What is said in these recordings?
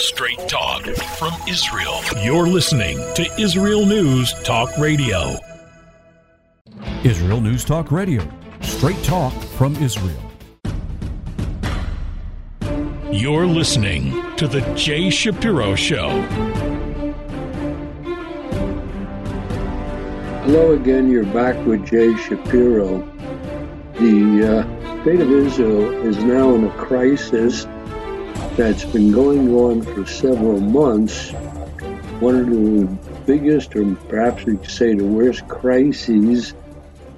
Straight talk from Israel. You're listening to Israel News Talk Radio. Israel News Talk Radio. Straight talk from Israel. You're listening to The Jay Shapiro Show. Hello again, you're back with Jay Shapiro. The uh, state of Israel is now in a crisis that's been going on for several months. One of the biggest, or perhaps we could say the worst crises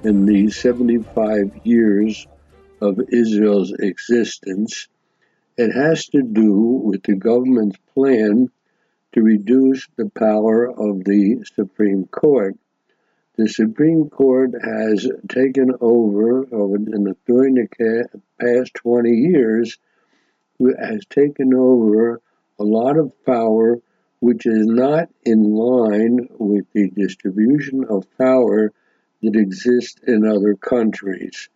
in the 75 years of Israel's existence. It has to do with the government's plan to reduce the power of the Supreme Court. The Supreme Court has taken over, in the, during the past 20 years, has taken over a lot of power which is not in line with the distribution of power that exists in other countries.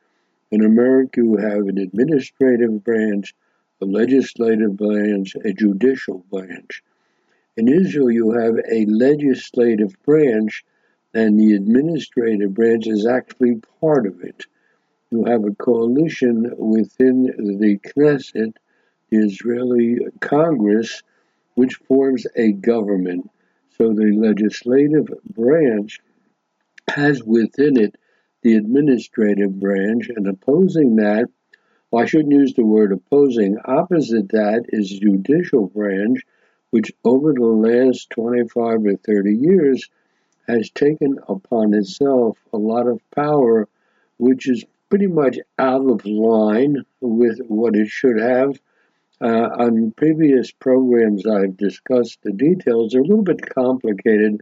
In America, you have an administrative branch, a legislative branch, a judicial branch. In Israel, you have a legislative branch, and the administrative branch is actually part of it. You have a coalition within the Knesset Israeli Congress, which forms a government. So the legislative branch has within it the administrative branch, and opposing that, well, I shouldn't use the word opposing, opposite that is judicial branch, which over the last 25 or 30 years has taken upon itself a lot of power, which is pretty much out of line with what it should have uh, on previous programs, I've discussed the details. They're a little bit complicated.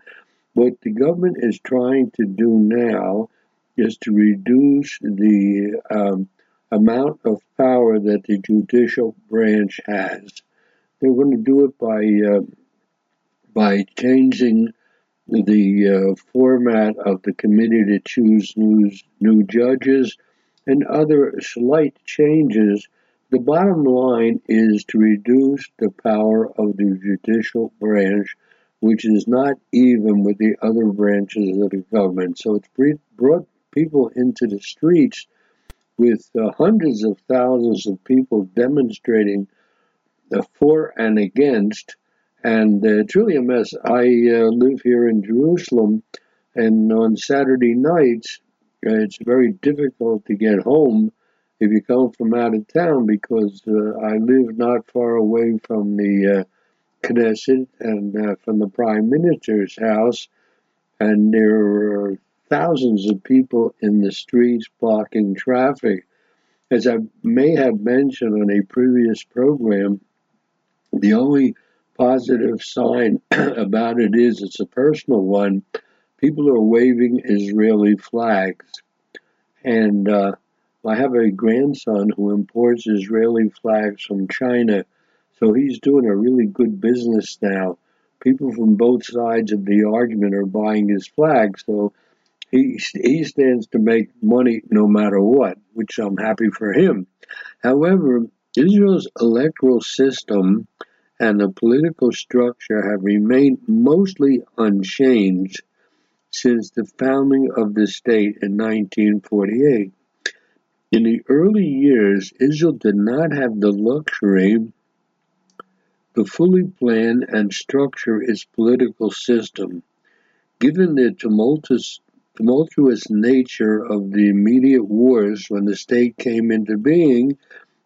What the government is trying to do now is to reduce the um, amount of power that the judicial branch has. They're going to do it by uh, by changing the uh, format of the committee to choose new, new judges and other slight changes the bottom line is to reduce the power of the judicial branch, which is not even with the other branches of the government. So it's brought people into the streets with uh, hundreds of thousands of people demonstrating the for and against. And uh, it's really a mess. I uh, live here in Jerusalem, and on Saturday nights, uh, it's very difficult to get home if you come from out of town because uh, I live not far away from the uh, Knesset and uh, from the Prime Minister's house, and there are thousands of people in the streets blocking traffic. As I may have mentioned on a previous program, the only positive sign about it is it's a personal one. People are waving Israeli flags. And uh, I have a grandson who imports Israeli flags from China, so he's doing a really good business now. People from both sides of the argument are buying his flag, so he he stands to make money no matter what, which I'm happy for him. However, Israel's electoral system and the political structure have remained mostly unchanged since the founding of the state in 1948. In the early years, Israel did not have the luxury to fully plan and structure its political system. Given the tumultuous, tumultuous nature of the immediate wars when the state came into being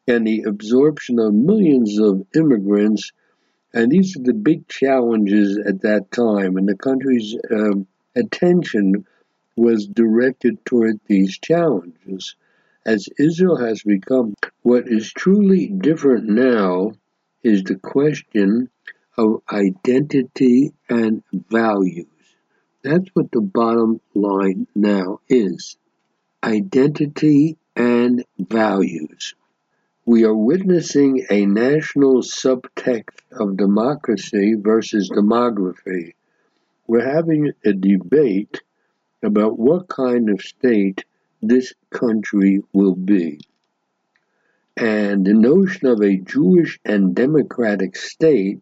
and the absorption of millions of immigrants, and these are the big challenges at that time, and the country's um, attention was directed toward these challenges as Israel has become. What is truly different now is the question of identity and values. That's what the bottom line now is identity and values. We are witnessing a national subtext of democracy versus demography. We're having a debate about what kind of state this country will be. And the notion of a Jewish and democratic state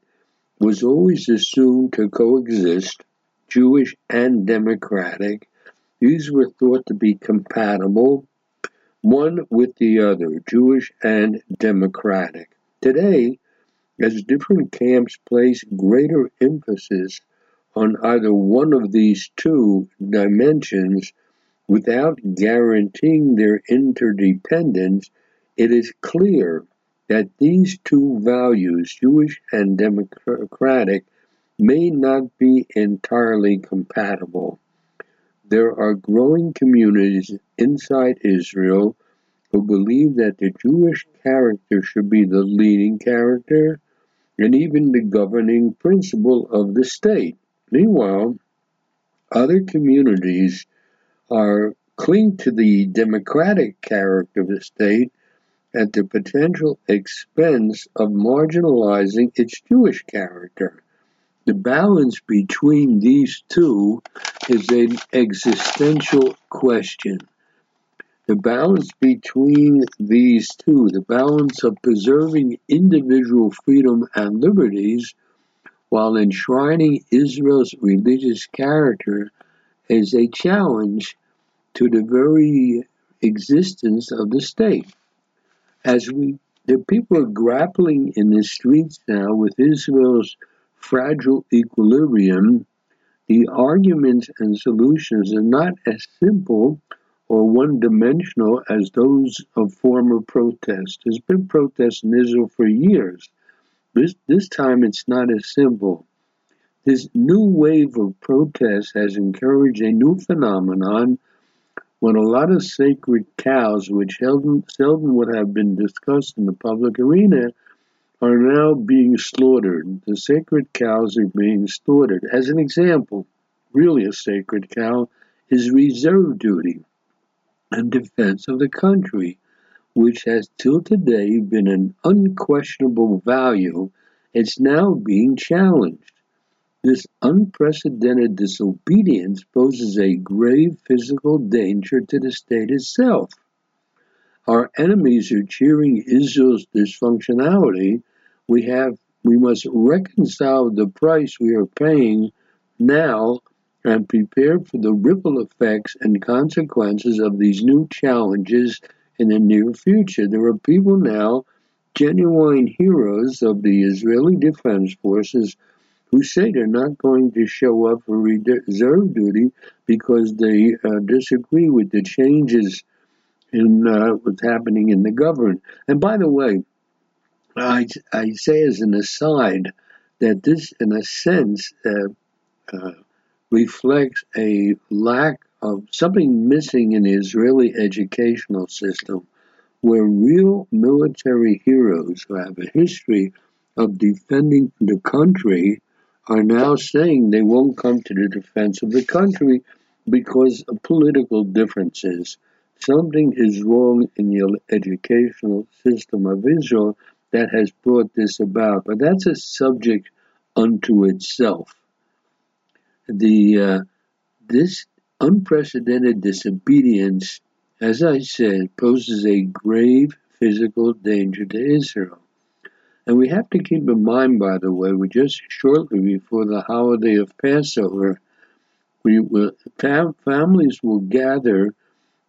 was always assumed to coexist, Jewish and democratic. These were thought to be compatible, one with the other, Jewish and democratic. Today, as different camps place greater emphasis on either one of these two dimensions without guaranteeing their interdependence, it is clear that these two values, Jewish and democratic, may not be entirely compatible. There are growing communities inside Israel who believe that the Jewish character should be the leading character and even the governing principle of the state. Meanwhile, other communities are cling to the democratic character of the state at the potential expense of marginalizing its Jewish character. The balance between these two is an existential question. The balance between these two, the balance of preserving individual freedom and liberties while enshrining Israel's religious character, is a challenge to the very existence of the state. As we, the people are grappling in the streets now with Israel's fragile equilibrium, the arguments and solutions are not as simple or one dimensional as those of former protests. There's been protests in Israel for years. This, this time it's not as simple. This new wave of protests has encouraged a new phenomenon when a lot of sacred cows, which seldom would have been discussed in the public arena, are now being slaughtered. The sacred cows are being slaughtered. As an example, really a sacred cow is reserve duty and defense of the country, which has till today been an unquestionable value. It's now being challenged. This unprecedented disobedience poses a grave physical danger to the state itself. Our enemies are cheering Israel's dysfunctionality. We have we must reconcile the price we are paying now and prepare for the ripple effects and consequences of these new challenges in the near future. There are people now, genuine heroes of the Israeli Defense Forces, who say they're not going to show up for reserve duty because they uh, disagree with the changes in uh, what's happening in the government. And by the way, I, I say as an aside that this, in a sense, uh, uh reflects a lack of something missing in the Israeli educational system, where real military heroes who have a history of defending the country are now saying they won't come to the defense of the country because of political differences. Something is wrong in the educational system of Israel that has brought this about, but that's a subject unto itself. The uh, this unprecedented disobedience, as I said, poses a grave physical danger to Israel. And we have to keep in mind, by the way, we're just shortly before the holiday of Passover. We will, fam- families will gather.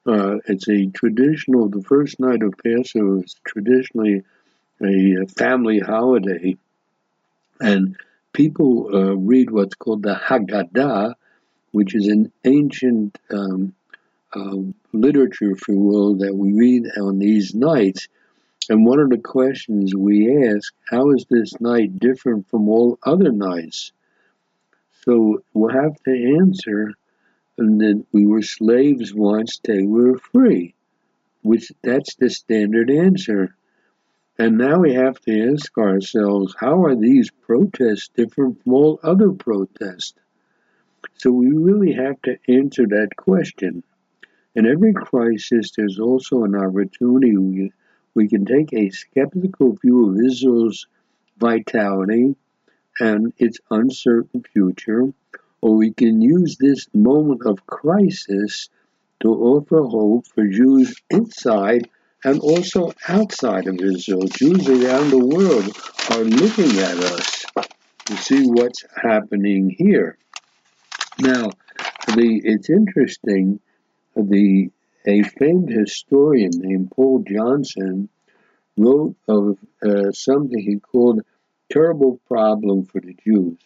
Uh, it's a traditional. The first night of Passover is traditionally a family holiday, and people uh, read what's called the Haggadah, which is an ancient um, uh, literature, if you will, that we read on these nights and one of the questions we ask, how is this night different from all other nights? So we'll have to answer and that we were slaves once, they were free, which that's the standard answer. And now we have to ask ourselves, how are these protests different from all other protests? So we really have to answer that question. In every crisis, there's also an opportunity we can take a skeptical view of Israel's vitality and its uncertain future, or we can use this moment of crisis to offer hope for Jews inside and also outside of Israel. Jews around the world are looking at us. to see what's happening here. Now, the it's interesting. The a famed historian named Paul Johnson wrote of uh, something he called terrible problem for the Jews.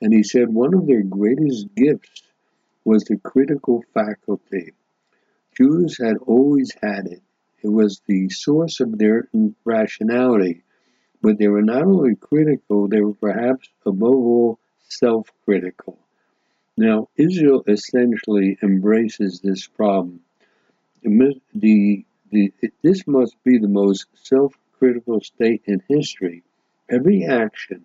And he said one of their greatest gifts was the critical faculty. Jews had always had it. It was the source of their rationality. But they were not only critical, they were perhaps above all self critical. Now, Israel essentially embraces this problem. The, the, this must be the most self critical state in history. Every action,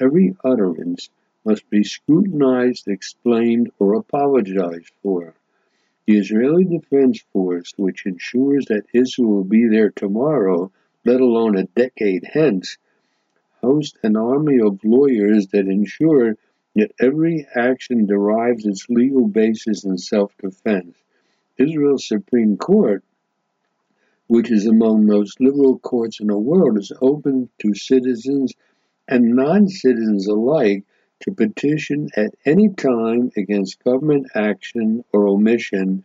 every utterance must be scrutinized, explained, or apologized for. The Israeli Defense Force, which ensures that Israel will be there tomorrow, let alone a decade hence, hosts an army of lawyers that ensure that every action derives its legal basis in self defense. Israel's Supreme Court, which is among the most liberal courts in the world, is open to citizens and non citizens alike to petition at any time against government action or omission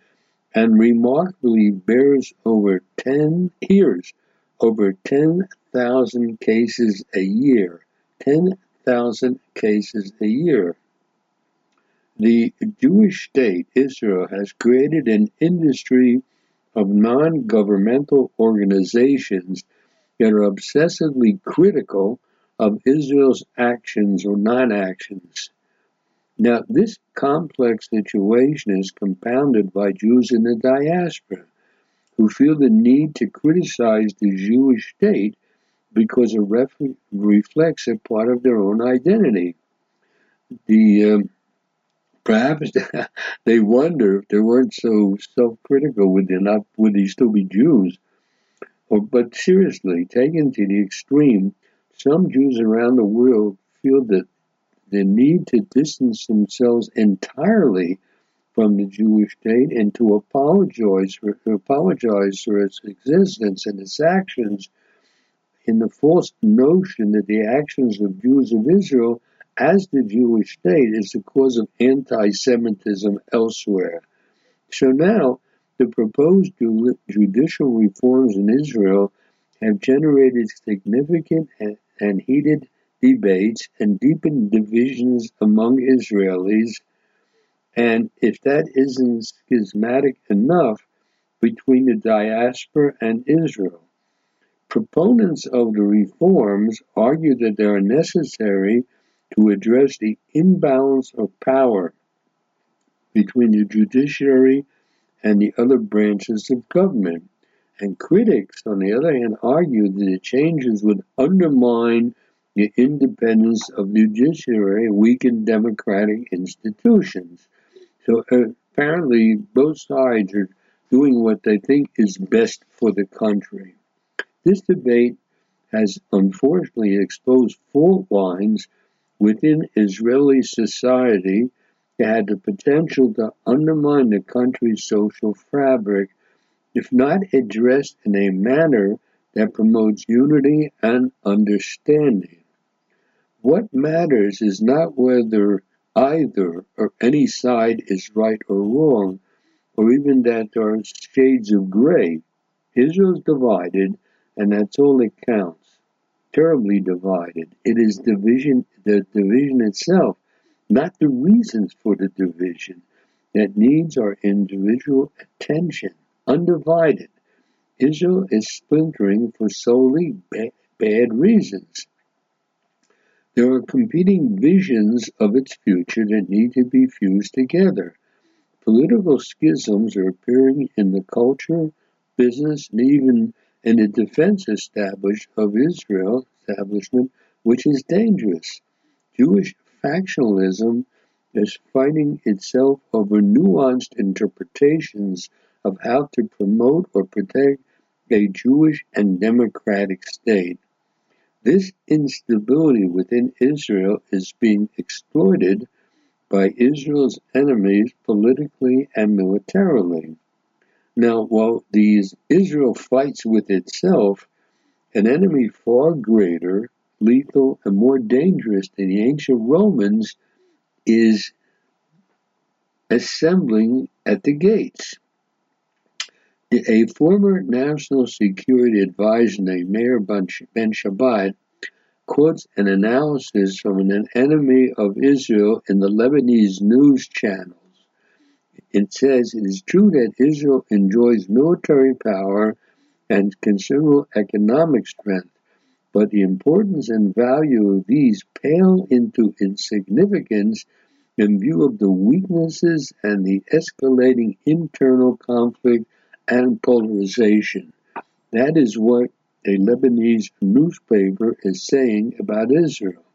and remarkably bears over 10 years over 10,000 cases a year 10,000 cases a year the Jewish state Israel has created an industry of non-governmental organizations that are obsessively critical of Israel's actions or non actions. Now, this complex situation is compounded by Jews in the diaspora who feel the need to criticize the Jewish state because it ref- reflects a part of their own identity. The um, perhaps they wonder if they weren't so self-critical, would they not? Would they still be Jews? Or, but seriously, taken to the extreme, some Jews around the world feel that the need to distance themselves entirely from the Jewish state and to apologize for, apologize for its existence and its actions in the false notion that the actions of Jews of Israel as the Jewish state is the cause of anti Semitism elsewhere. So now, the proposed judicial reforms in Israel have generated significant and heated debates and deepened divisions among Israelis. And if that isn't schismatic enough between the diaspora and Israel, proponents of the reforms argue that they are necessary to address the imbalance of power between the judiciary and the other branches of government. And critics, on the other hand, argue that the changes would undermine the independence of the judiciary and weaken democratic institutions. So apparently, both sides are doing what they think is best for the country. This debate has unfortunately exposed fault lines within Israeli society that had the potential to undermine the country's social fabric if not addressed in a manner that promotes unity and understanding. What matters is not whether either or any side is right or wrong, or even that there are shades of gray. Israel's divided, and that's all that counts. Terribly divided. It is division, the division itself, not the reasons for the division, that needs our individual attention undivided. Israel is splintering for solely ba- bad reasons. There are competing visions of its future that need to be fused together. Political schisms are appearing in the culture, business, and even in the defense established of Israel establishment, which is dangerous. Jewish factionalism is fighting itself over nuanced interpretations of how to promote or protect a Jewish and democratic state. This instability within Israel is being exploited by Israel's enemies politically and militarily. Now, while these Israel fights with itself, an enemy far greater lethal, and more dangerous than the ancient Romans is assembling at the gates. A former national security advisor named Meir Ben Shabbat quotes an analysis from an enemy of Israel in the Lebanese news channels. It says it is true that Israel enjoys military power and considerable economic strength, but the importance and value of these pale into insignificance in view of the weaknesses and the escalating internal conflict and polarization. That is what a Lebanese newspaper is saying about Israel.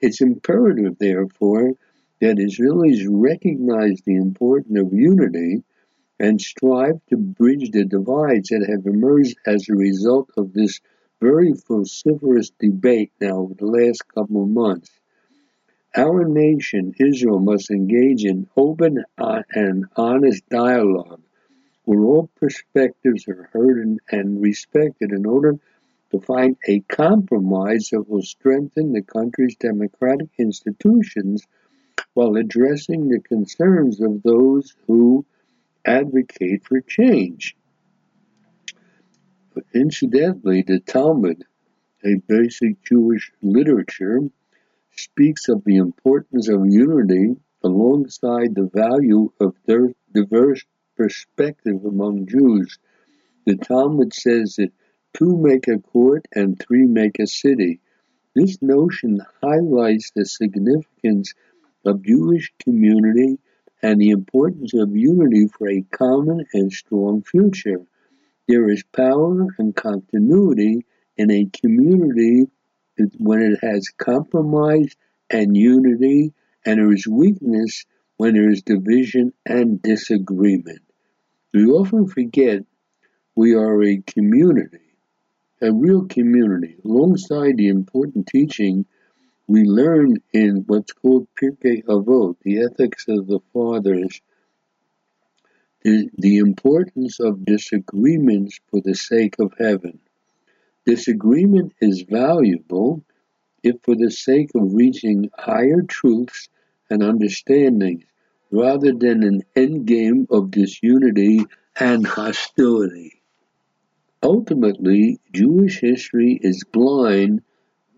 It's imperative, therefore, that Israelis recognize the importance of unity and strive to bridge the divides that have emerged as a result of this very vociferous debate now over the last couple of months. Our nation, Israel, must engage in open uh, and honest dialogue where all perspectives are heard and respected in order to find a compromise that will strengthen the country's democratic institutions while addressing the concerns of those who advocate for change. Incidentally, the Talmud, a basic Jewish literature, speaks of the importance of unity alongside the value of diverse perspective among Jews. The Talmud says that two make a court and three make a city. This notion highlights the significance of Jewish community and the importance of unity for a common and strong future. There is power and continuity in a community when it has compromise and unity, and there is weakness when there is division and disagreement. We often forget we are a community, a real community. Alongside the important teaching we learn in what's called Pirkei Avot, the ethics of the fathers, the, the importance of disagreements for the sake of heaven. Disagreement is valuable if for the sake of reaching higher truths and understandings rather than an endgame of disunity and hostility. Ultimately, Jewish history is blind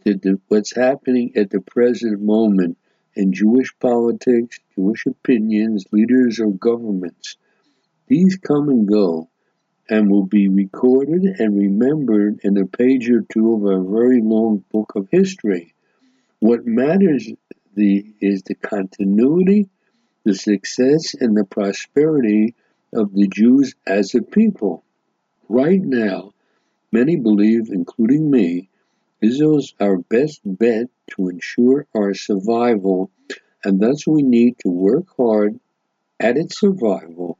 to the, what's happening at the present moment in Jewish politics, Jewish opinions, leaders, or governments. These come and go and will be recorded and remembered in a page or two of a very long book of history. What matters the, is the continuity the success and the prosperity of the Jews as a people. Right now, many believe, including me, Israel's our best bet to ensure our survival, and thus we need to work hard at its survival.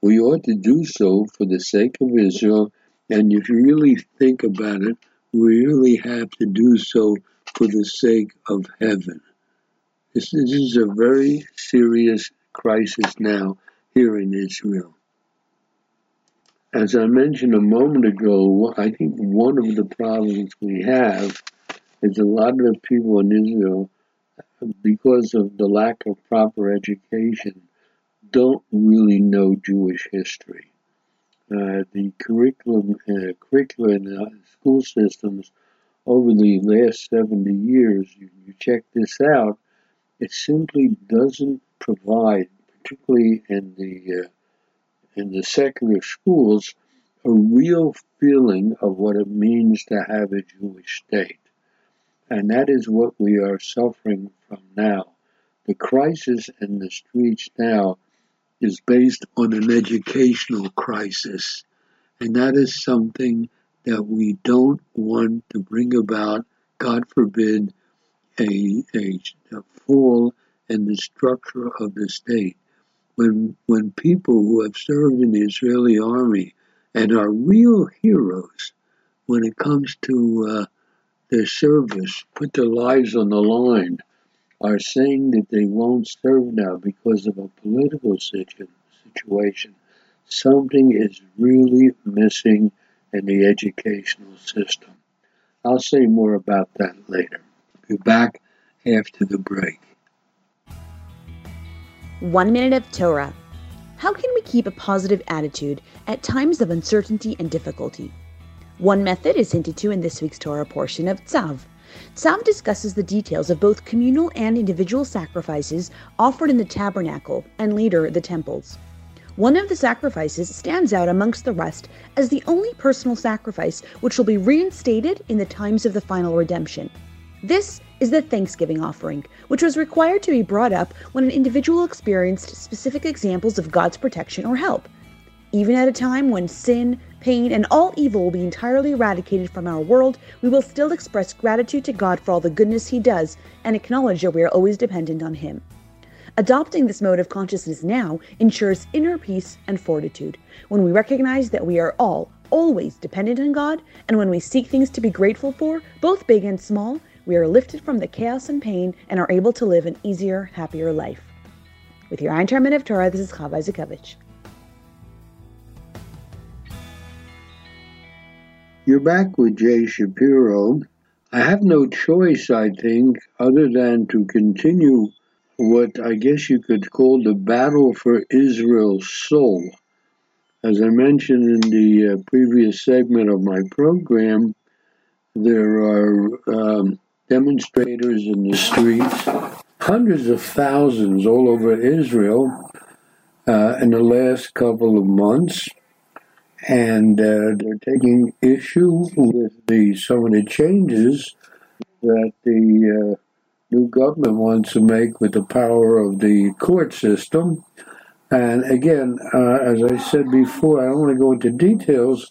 We ought to do so for the sake of Israel, and if you really think about it, we really have to do so for the sake of heaven. This is a very serious crisis now here in Israel. As I mentioned a moment ago, I think one of the problems we have is a lot of the people in Israel, because of the lack of proper education, don't really know Jewish history. Uh, the curriculum, uh, curricula in the school systems over the last 70 years, you, you check this out, it simply doesn't provide, particularly in the uh, in the secular schools, a real feeling of what it means to have a Jewish state. And that is what we are suffering from now. The crisis in the streets now is based on an educational crisis. And that is something that we don't want to bring about, God forbid, a, a, a fall in the structure of the state. When, when people who have served in the Israeli army and are real heroes when it comes to uh, their service, put their lives on the line, are saying that they won't serve now because of a political situ- situation, something is really missing in the educational system. I'll say more about that later. Be back after the break. One minute of Torah. How can we keep a positive attitude at times of uncertainty and difficulty? One method is hinted to in this week's Torah portion of Tzav. Tzav discusses the details of both communal and individual sacrifices offered in the tabernacle and later the temples. One of the sacrifices stands out amongst the rest as the only personal sacrifice which will be reinstated in the times of the final redemption. This is the thanksgiving offering, which was required to be brought up when an individual experienced specific examples of God's protection or help. Even at a time when sin, pain, and all evil will be entirely eradicated from our world, we will still express gratitude to God for all the goodness He does and acknowledge that we are always dependent on Him. Adopting this mode of consciousness now ensures inner peace and fortitude when we recognize that we are all always dependent on God, and when we seek things to be grateful for, both big and small, we are lifted from the chaos and pain and are able to live an easier, happier life. With your Ein of Torah, this is Chava Isaakovich. You're back with Jay Shapiro. I have no choice, I think, other than to continue what I guess you could call the battle for Israel's soul. As I mentioned in the uh, previous segment of my program, there are um, demonstrators in the streets, hundreds of thousands all over Israel uh, in the last couple of months. And uh, they're taking issue with the some of the changes that the uh, new government wants to make with the power of the court system. And again, uh, as I said before, I don't want to go into details,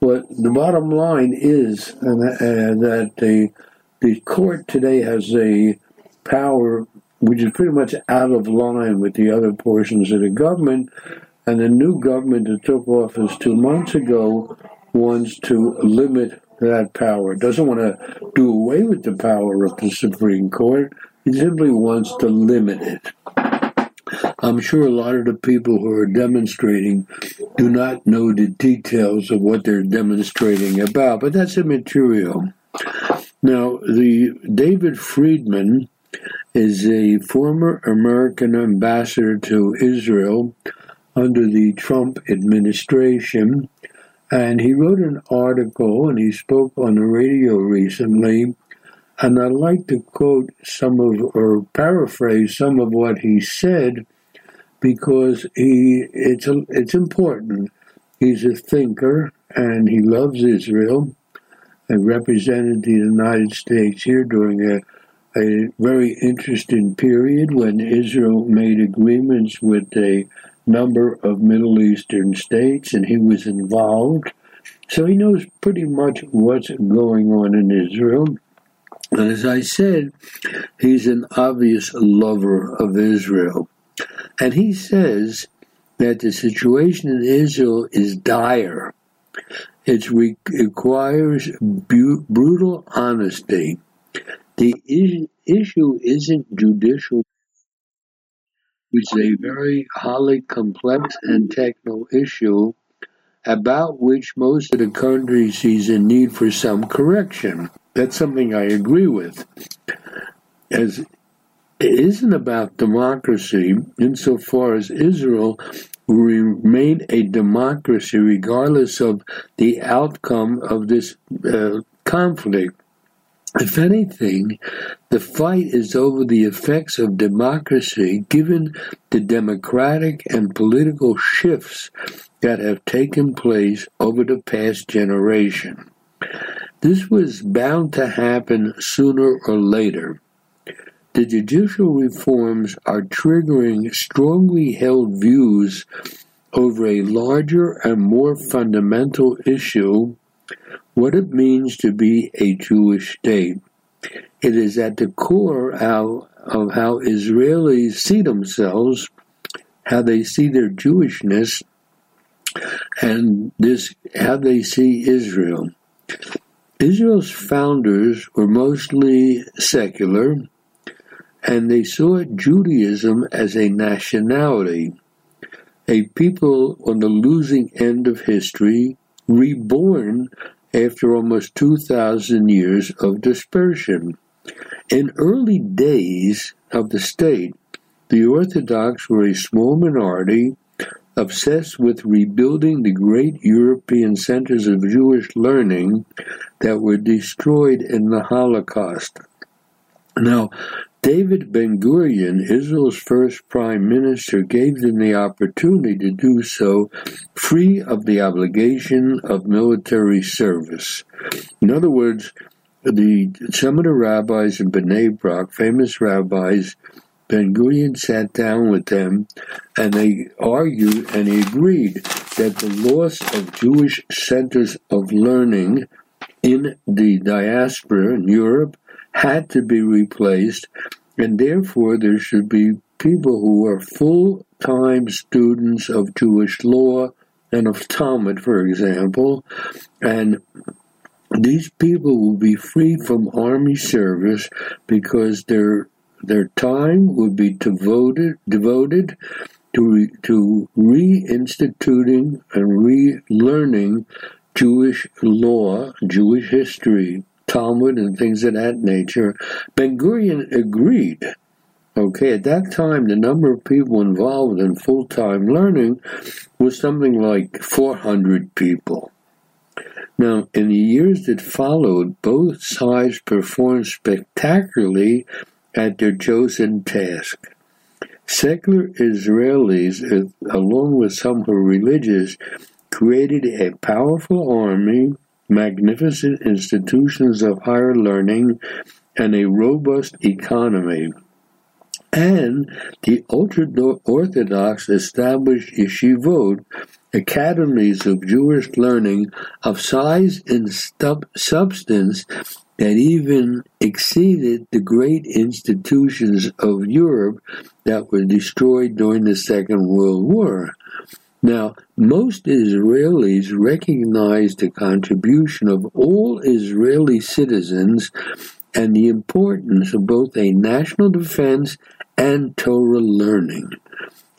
but the bottom line is uh, that the the court today has a power which is pretty much out of line with the other portions of the government. And the new government that took office two months ago wants to limit that power. It Doesn't want to do away with the power of the Supreme Court. He simply wants to limit it. I'm sure a lot of the people who are demonstrating do not know the details of what they're demonstrating about, but that's immaterial. Now, the David Friedman is a former American ambassador to Israel under the Trump administration and he wrote an article and he spoke on the radio recently. And I'd like to quote some of, or paraphrase some of what he said because he, it's, it's important. He's a thinker and he loves Israel and represented the United States here during a, a very interesting period when Israel made agreements with a number of Middle Eastern states, and he was involved. So he knows pretty much what's going on in Israel. And as I said, he's an obvious lover of Israel. And he says that the situation in Israel is dire. It re- requires bu- brutal honesty. The is- issue isn't judicial which is a very highly complex and technical issue about which most of the country sees a need for some correction. That's something I agree with. As it isn't about democracy insofar as Israel remain a democracy regardless of the outcome of this uh, conflict. If anything, the fight is over the effects of democracy given the democratic and political shifts that have taken place over the past generation. This was bound to happen sooner or later. The judicial reforms are triggering strongly held views over a larger and more fundamental issue what it means to be a Jewish state. It is at the core how, of how Israelis see themselves, how they see their Jewishness, and this how they see Israel. Israel's founders were mostly secular, and they saw Judaism as a nationality, a people on the losing end of history, reborn after almost 2,000 years of dispersion. In early days of the state, the Orthodox were a small minority obsessed with rebuilding the great European centers of Jewish learning that were destroyed in the Holocaust. Now, David Ben Gurion, Israel's first prime minister, gave them the opportunity to do so free of the obligation of military service. In other words, the the rabbis in Bnei Brak, famous rabbis, Ben Gurion sat down with them and they argued and he agreed that the loss of Jewish centers of learning in the diaspora in Europe had to be replaced, and therefore there should be people who are full time students of Jewish law and of Talmud, for example, and these people will be free from army service because their their time would be devoted devoted to re, to reinstituting and relearning Jewish law, Jewish history, Talmud, and things of that nature. Ben Gurion agreed. Okay, at that time, the number of people involved in full time learning was something like 400 people. Now, in the years that followed, both sides performed spectacularly at their chosen task. Secular Israelis, uh, along with some who were religious, created a powerful army, magnificent institutions of higher learning, and a robust economy. And the ultra Orthodox established yeshivot, academies of Jewish learning of size and substance that even exceeded the great institutions of Europe that were destroyed during the Second World War. Now, most Israelis recognize the contribution of all Israeli citizens and the importance of both a national defense and Torah learning.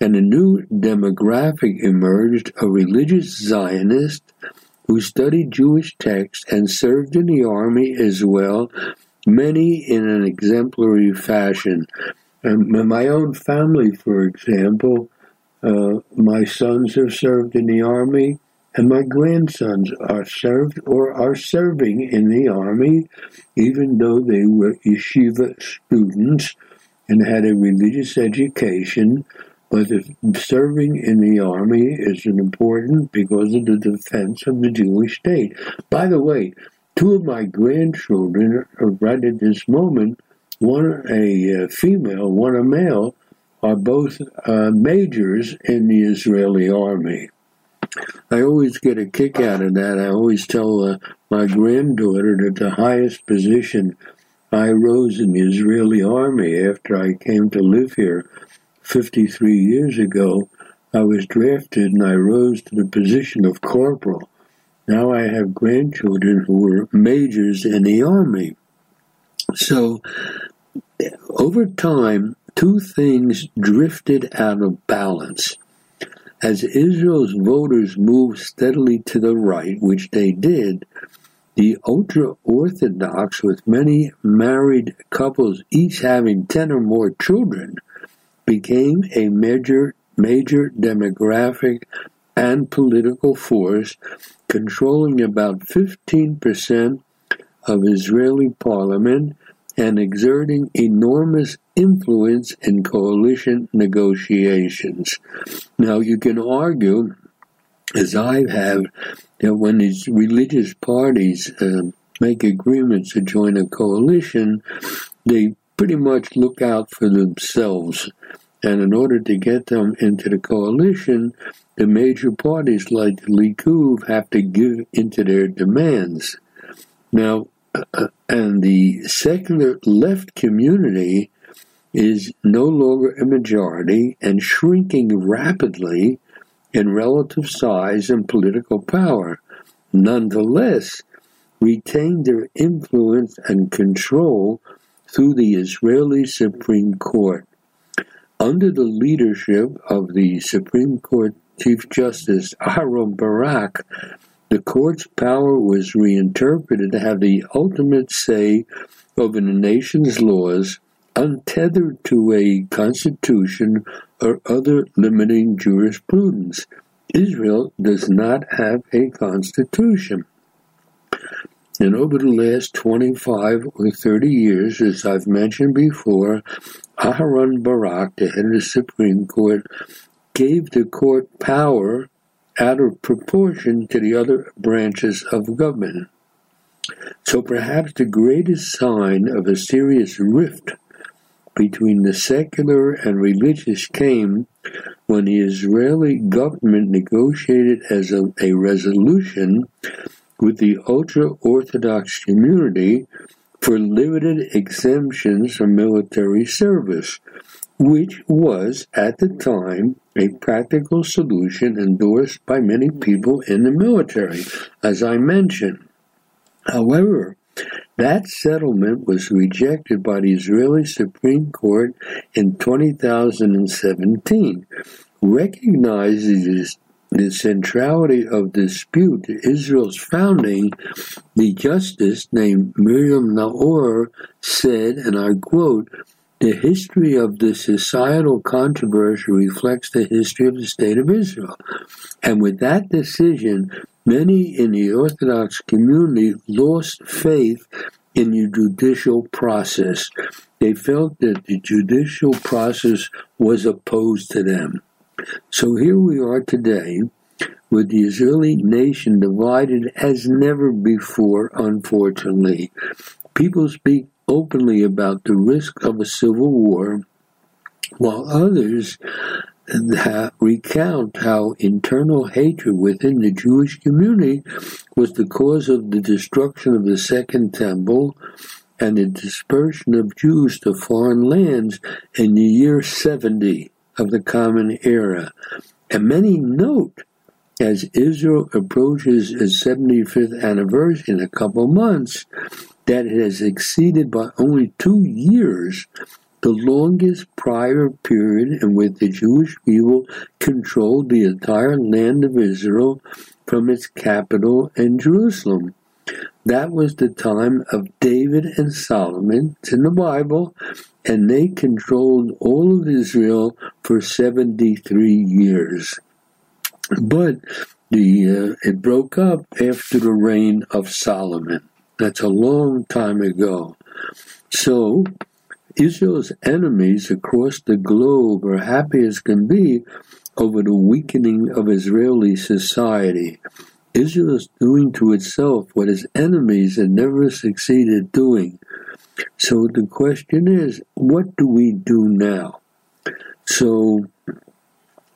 And a new demographic emerged of religious Zionists who studied Jewish texts and served in the army as well, many in an exemplary fashion. And my own family, for example, uh, my sons have served in the army, and my grandsons are served or are serving in the army, even though they were yeshiva students and had a religious education but serving in the army is important because of the defense of the Jewish state. By the way, two of my grandchildren are right at this moment, one a uh, female, one a male, are both uh, majors in the Israeli army. I always get a kick out of that. I always tell uh, my granddaughter that the highest position I rose in the Israeli army after I came to live here 53 years ago, I was drafted and I rose to the position of corporal. Now I have grandchildren who were majors in the army. So, over time, two things drifted out of balance. As Israel's voters moved steadily to the right, which they did, the ultra Orthodox, with many married couples each having 10 or more children, became a major, major demographic and political force, controlling about 15% of Israeli parliament and exerting enormous influence in coalition negotiations. Now, you can argue, as I have, that when these religious parties uh, make agreements to join a coalition, they pretty much look out for themselves. And in order to get them into the coalition, the major parties like Likud have to give into their demands. Now, and the secular left community is no longer a majority and shrinking rapidly in relative size and political power. Nonetheless, retain their influence and control through the Israeli Supreme Court. Under the leadership of the Supreme Court Chief Justice Aaron Barak, The court's power was reinterpreted to have the ultimate say over the nation's laws, untethered to a constitution or other limiting jurisprudence. Israel does not have a constitution. And over the last 25 or 30 years, as I've mentioned before, Aharon Barak, the head of the Supreme Court, gave the court power out of proportion to the other branches of government. So perhaps the greatest sign of a serious rift between the secular and religious came when the Israeli government negotiated as a, a resolution with the ultra Orthodox community for limited exemptions from military service, which was at the time a practical solution endorsed by many people in the military, as I mentioned. However, that settlement was rejected by the Israeli Supreme Court in 2017, recognizing the centrality of dispute to Israel's founding, the justice named Miriam Naor said, and I quote, the history of the societal controversy reflects the history of the state of Israel. And with that decision, many in the Orthodox community lost faith in the judicial process. They felt that the judicial process was opposed to them. So here we are today with the Israeli nation divided as never before, unfortunately. People speak openly about the risk of a civil war, while others recount how internal hatred within the Jewish community was the cause of the destruction of the Second Temple and the dispersion of Jews to foreign lands in the year 70 of the Common Era. And many note as Israel approaches its 75th anniversary in a couple months that it has exceeded by only two years the longest prior period in which the Jewish people controlled the entire land of Israel from its capital in Jerusalem. That was the time of David and Solomon. It's in the Bible. And they controlled all of Israel for 73 years. But the uh, it broke up after the reign of Solomon. That's a long time ago. So Israel's enemies across the globe are happy as can be over the weakening of Israeli society. Israel is doing to itself what its enemies had never succeeded doing. So the question is, what do we do now? So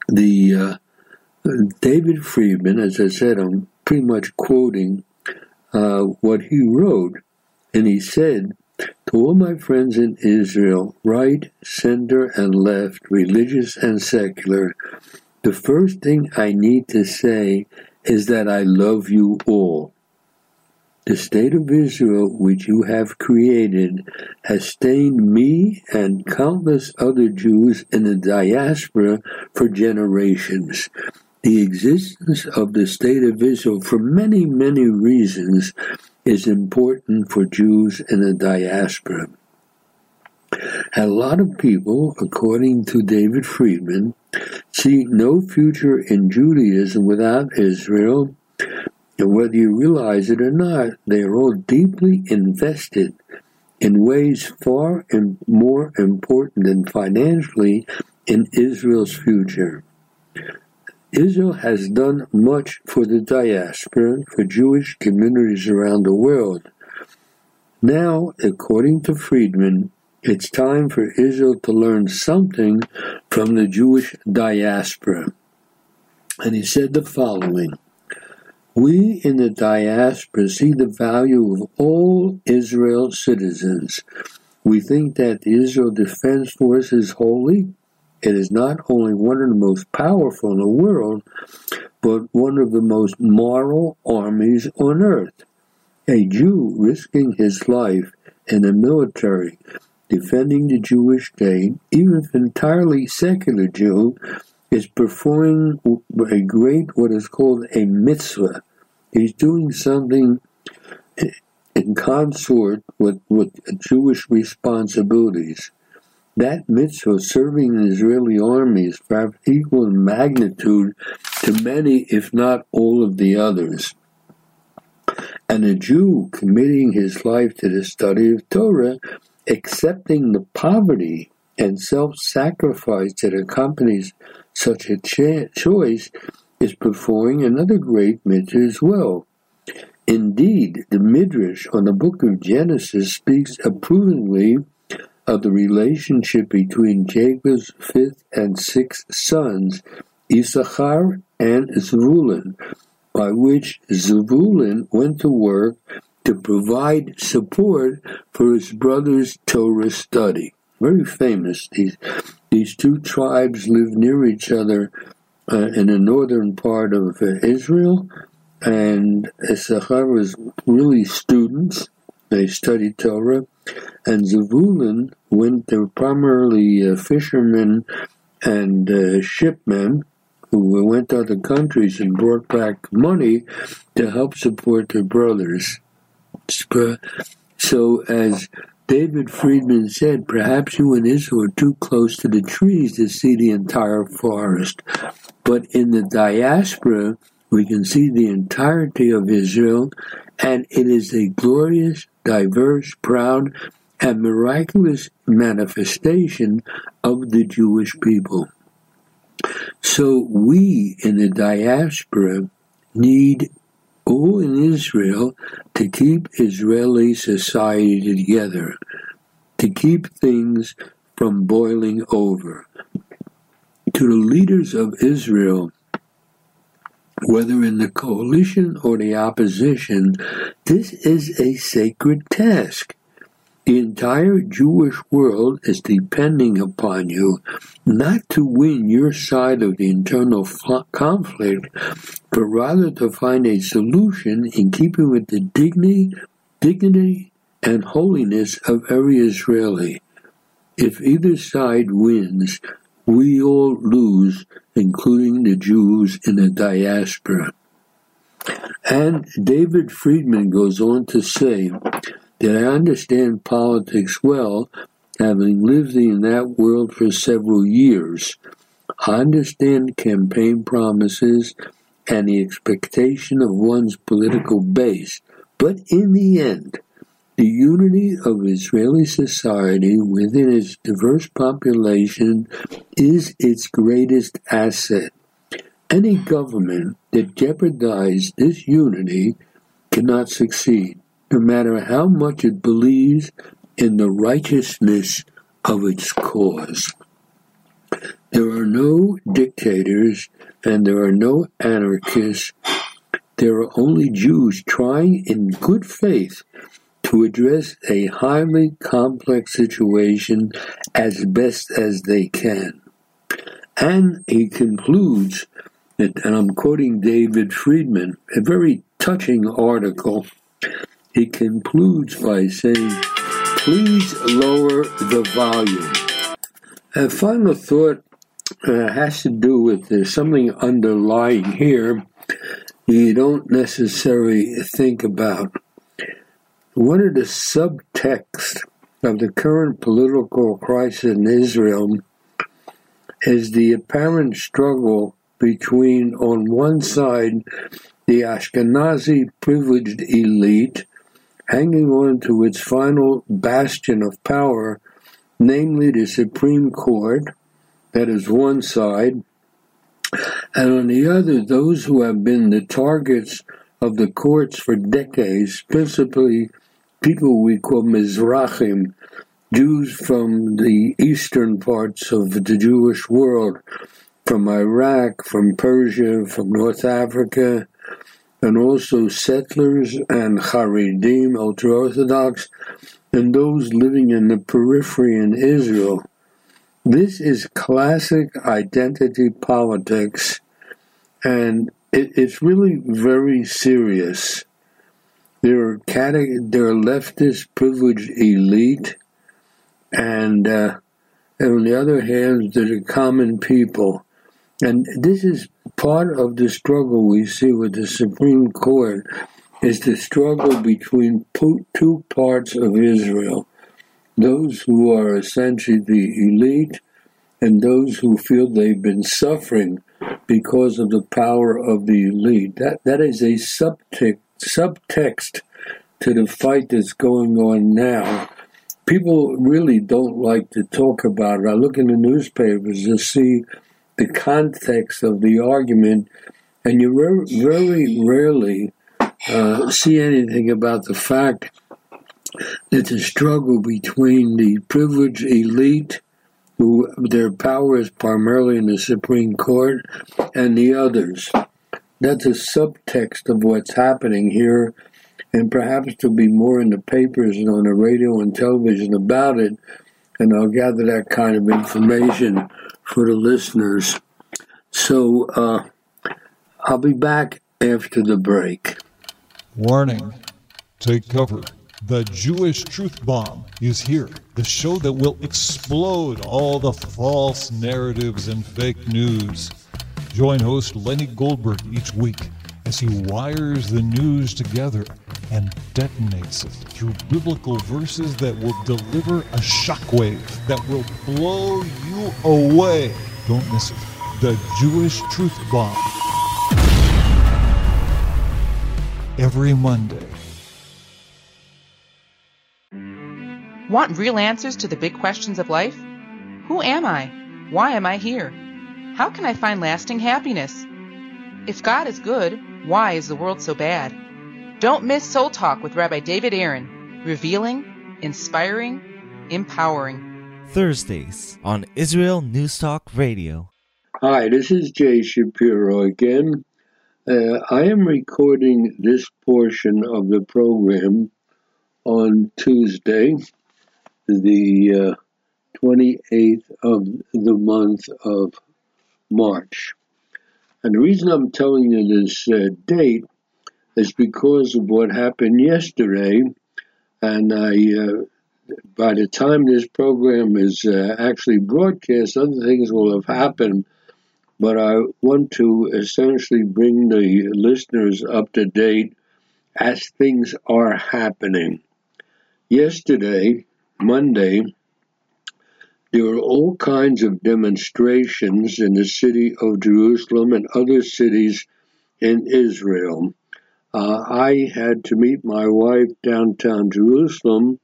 the uh, David Friedman, as I said, I'm pretty much quoting uh, what he wrote, and he said, To all my friends in Israel, right, center, and left, religious and secular, the first thing I need to say is that I love you all. The state of Israel, which you have created, has stained me and countless other Jews in the diaspora for generations. The existence of the state of Israel, for many, many reasons, is important for Jews in the diaspora. A lot of people, according to David Friedman, see no future in Judaism without Israel, and whether you realize it or not, they are all deeply invested in ways far more important than financially in Israel's future. Israel has done much for the diaspora, for Jewish communities around the world. Now, according to Friedman, it's time for Israel to learn something from the Jewish diaspora. And he said the following We in the diaspora see the value of all Israel citizens. We think that the Israel Defense Force is holy it is not only one of the most powerful in the world, but one of the most moral armies on earth. A Jew risking his life in the military, defending the Jewish state, even if entirely secular Jew, is performing a great, what is called a mitzvah, He's doing something in consort with, with Jewish responsibilities. That mitzvah, serving the Israeli army, is perhaps equal in magnitude to many, if not all, of the others. And a Jew committing his life to the study of Torah, accepting the poverty and self sacrifice that accompanies such a cha- choice, is performing another great mitzvah as well. Indeed, the Midrash on the book of Genesis speaks approvingly of the relationship between Jacob's fifth and sixth sons, Issachar and Zvulun, by which Zvulun went to work to provide support for his brother's Torah study. Very famous. These, these two tribes live near each other uh, in the northern part of uh, Israel, and Issachar was really students. They studied Torah, and Zavulun went. They were primarily uh, fishermen and uh, shipmen who went to other countries and brought back money to help support their brothers. So, as David Friedman said, perhaps you and Israel are too close to the trees to see the entire forest. But in the diaspora, we can see the entirety of Israel, and it is a glorious, diverse, proud, and miraculous manifestation of the Jewish people. So we in the diaspora need all in Israel to keep Israeli society together, to keep things from boiling over. To the leaders of Israel, whether in the coalition or the opposition, this is a sacred task. The entire Jewish world is depending upon you not to win your side of the internal conflict, but rather to find a solution in keeping with the dignity, dignity and holiness of every Israeli. If either side wins, we all lose, including the Jews in the diaspora. And David Friedman goes on to say that I understand politics well, having lived in that world for several years. I understand campaign promises and the expectation of one's political base, but in the end, the unity of Israeli society within its diverse population is its greatest asset. Any government that jeopardizes this unity cannot succeed, no matter how much it believes in the righteousness of its cause. There are no dictators and there are no anarchists. There are only Jews trying in good faith to address a highly complex situation as best as they can. And he concludes, that, and I'm quoting David Friedman, a very touching article. He concludes by saying, please lower the volume. A final thought uh, has to do with there's something underlying here you don't necessarily think about. One of the subtexts of the current political crisis in Israel is the apparent struggle between, on one side, the Ashkenazi privileged elite hanging on to its final bastion of power, namely the Supreme Court, that is one side, and on the other, those who have been the targets of the courts for decades, principally people we call Mizrahim, Jews from the eastern parts of the Jewish world, from Iraq, from Persia, from North Africa, and also settlers and Haredim, ultra-Orthodox, and those living in the periphery in Israel. This is classic identity politics, and it, it's really very serious. There are cate- there are leftist privileged elite, and, uh, and on the other hand, there are common people. And this is part of the struggle we see with the Supreme Court is the struggle between two parts of Israel. Those who are essentially the elite and those who feel they've been suffering because of the power of the elite. That, that is a subtext, subtext to the fight that's going on now. People really don't like to talk about it. I look in the newspapers to see the context of the argument, and you re- very rarely uh, see anything about the fact that the struggle between the privileged elite, who their power is primarily in the Supreme Court, and the others. That's a subtext of what's happening here, and perhaps there'll be more in the papers and on the radio and television about it, and I'll gather that kind of information for the listeners. So uh, I'll be back after the break. Warning. Take cover. The Jewish Truth Bomb is here. The show that will explode all the false narratives and fake news. Join host Lenny Goldberg each week as he wires the news together and detonates it through biblical verses that will deliver a shockwave that will blow you away. Don't miss it. The Jewish Truth Bomb every Monday. Want real answers to the big questions of life? Who am I? Why am I here? How can I find lasting happiness? If God is good, why is the world so bad? Don't miss Soul Talk with Rabbi David Aaron, revealing, inspiring, empowering. Thursdays on Israel News Talk Radio. Hi, this is Jay Shapiro again. Uh, I am recording this portion of the program on Tuesday, the uh, 28th of the month of March. And the reason I'm telling you this uh, date is because of what happened yesterday. And I, uh, by the time this program is uh, actually broadcast, other things will have happened but I want to essentially bring the listeners up to date as things are happening. Yesterday, Monday, there were all kinds of demonstrations in the city of Jerusalem and other cities in Israel. Uh, I had to meet my wife downtown Jerusalem.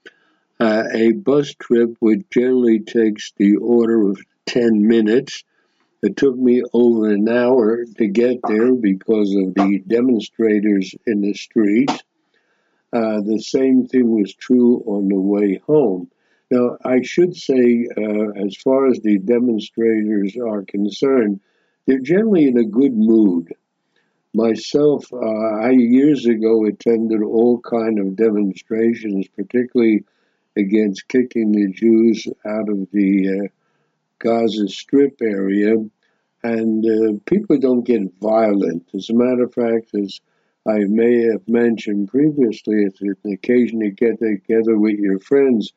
Uh, a bus trip, which generally takes the order of 10 minutes, it took me over an hour to get there because of the demonstrators in the streets. Uh, the same thing was true on the way home. Now, I should say, uh, as far as the demonstrators are concerned, they're generally in a good mood. Myself, uh, I years ago attended all kind of demonstrations, particularly against kicking the Jews out of the uh, Gaza Strip area, and uh, people don't get violent. As a matter of fact, as I may have mentioned previously, it's an occasion to get together with your friends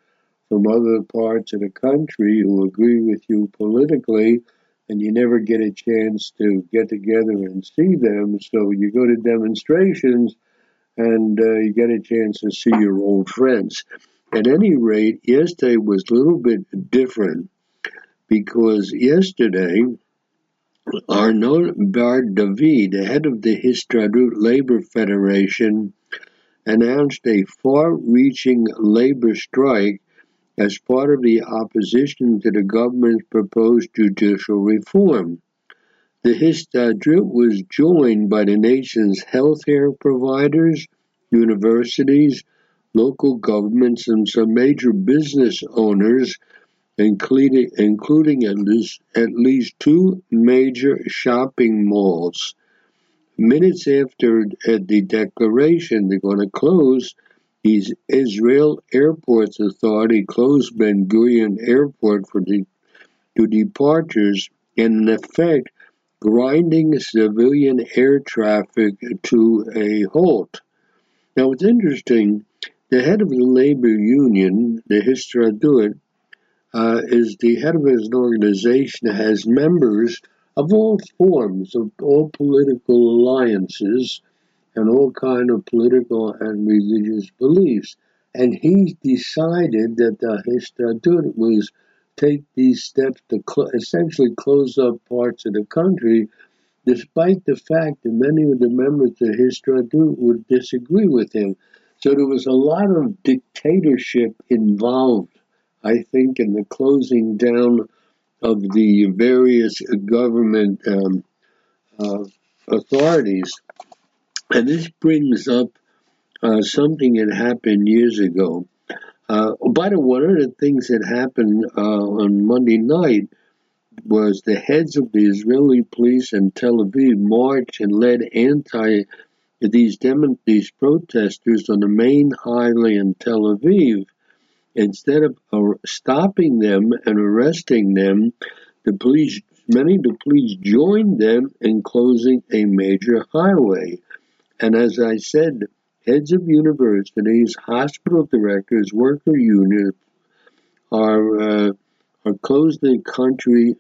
from other parts of the country who agree with you politically, and you never get a chance to get together and see them. So you go to demonstrations and uh, you get a chance to see your old friends. At any rate, yesterday was a little bit different because yesterday, Arnon Bar David, the head of the Histadrut Labor Federation, announced a far reaching labor strike as part of the opposition to the government's proposed judicial reform. The Histadrut was joined by the nation's healthcare providers, universities, local governments, and some major business owners including, including at, least, at least two major shopping malls. Minutes after the declaration they're going to close, the Israel Airports Authority closed Ben Gurion Airport for the, to departures and in effect grinding civilian air traffic to a halt. Now, it's interesting. The head of the labor union, the Histadrut, uh, is the head of an organization that has members of all forms, of all political alliances, and all kind of political and religious beliefs. And he decided that the Histadrut was take these steps to cl- essentially close up parts of the country, despite the fact that many of the members of Histadrut would disagree with him. So there was a lot of dictatorship involved, I think, in the closing down of the various government um, uh, authorities. And this brings up uh, something that happened years ago. Uh, by the way, one of the things that happened uh, on Monday night was the heads of the Israeli police in Tel Aviv marched and led anti these demo- these protesters on the main highway in Tel Aviv. Instead of stopping them and arresting them, the police many of the police joined them in closing a major highway. And as I said, heads of universities, hospital directors, worker unions are uh, are closed the country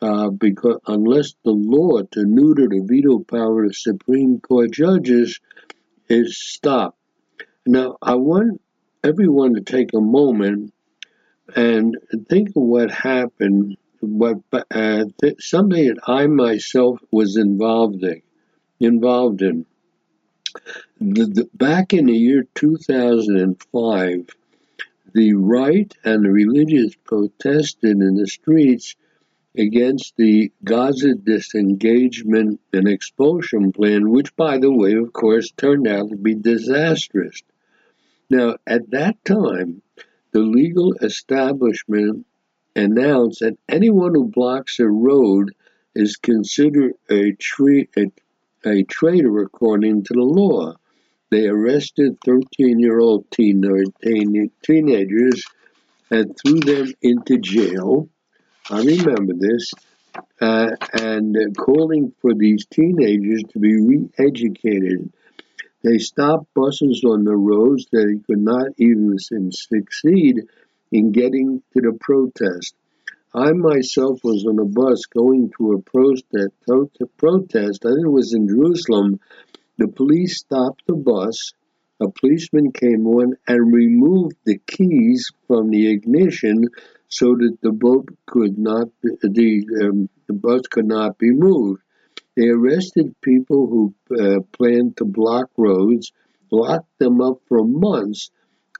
uh, because unless the law to neuter the veto power of Supreme Court judges is stopped. Now, I want everyone to take a moment and think of what happened, what uh, th- something that I myself was involved in. Involved in. The, the, back in the year 2005, the right and the religious protested in the streets against the Gaza disengagement and expulsion plan, which, by the way, of course, turned out to be disastrous. Now, at that time, the legal establishment announced that anyone who blocks a road is considered a, tre- a, a traitor according to the law. They arrested 13 year old teen- teen- teenagers and threw them into jail I remember this, uh, and calling for these teenagers to be re educated. They stopped buses on the roads that could not even succeed in getting to the protest. I myself was on a bus going to a protest. protest. I think it was in Jerusalem. The police stopped the bus. A policeman came on and removed the keys from the ignition so that the boat could not, the, um, the bus could not be moved. They arrested people who uh, planned to block roads, locked them up for months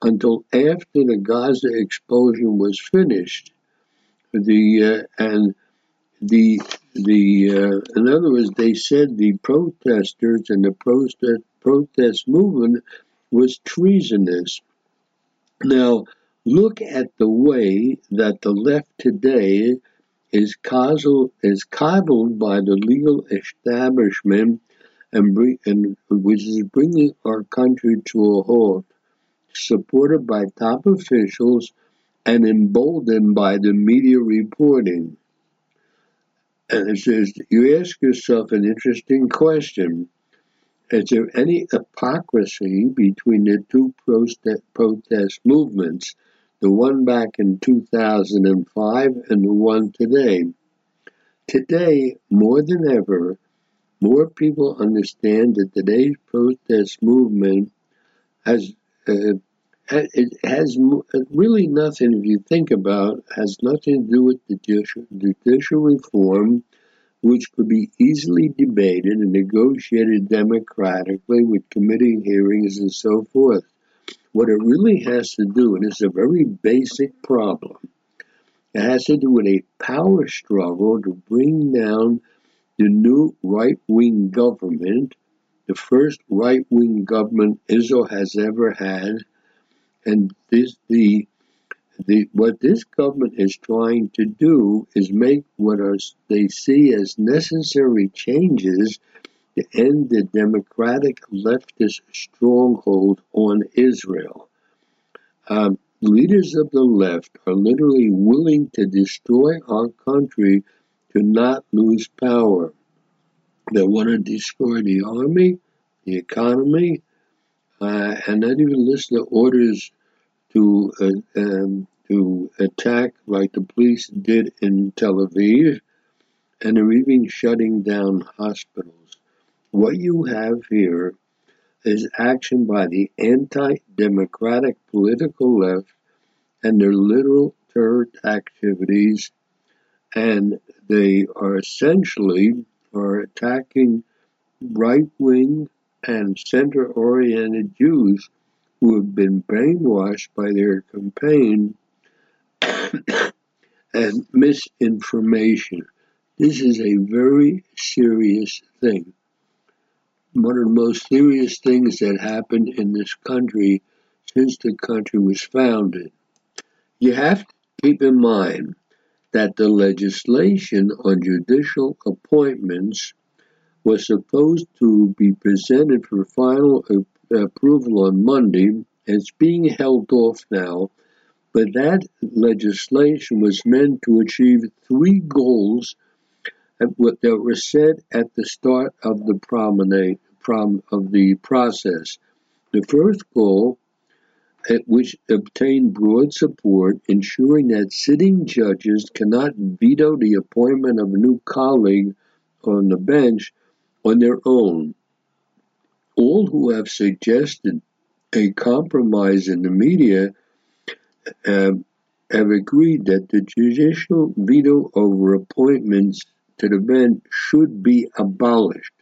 until after the Gaza explosion was finished. The uh, and the the uh, in other words, they said the protesters and the protest protest movement was treasonous. Now, Look at the way that the left today is, causal, is coddled by the legal establishment and, bring, and which is bringing our country to a halt, supported by top officials and emboldened by the media reporting. And it says, you ask yourself an interesting question. Is there any hypocrisy between the two protest, protest movements the one back in 2005 and the one today. Today, more than ever, more people understand that today's protest movement has uh, it has really nothing, if you think about, has nothing to do with the judicial reform, which could be easily debated and negotiated democratically with committee hearings and so forth. What it really has to do, and it's a very basic problem, it has to do with a power struggle to bring down the new right wing government, the first right wing government Israel has ever had. And this the the, what this government is trying to do is make what are, they see as necessary changes to end the democratic leftist stronghold on Israel. Um, leaders of the left are literally willing to destroy our country to not lose power. They want to destroy the army, the economy, uh, and not even listen to orders to uh, um, to attack like the police did in Tel Aviv and they're even shutting down hospitals. What you have here is action by the anti democratic political left and their literal terror activities, and they are essentially are attacking right wing and center oriented Jews who have been brainwashed by their campaign and misinformation. This is a very serious thing. One of the most serious things that happened in this country since the country was founded. You have to keep in mind that the legislation on judicial appointments was supposed to be presented for final approval on Monday. It's being held off now, but that legislation was meant to achieve three goals that were set at the start of the promenade prom, of the process. The first goal, which obtained broad support, ensuring that sitting judges cannot veto the appointment of a new colleague on the bench on their own. All who have suggested a compromise in the media uh, have agreed that the judicial veto over appointments to the bench should be abolished.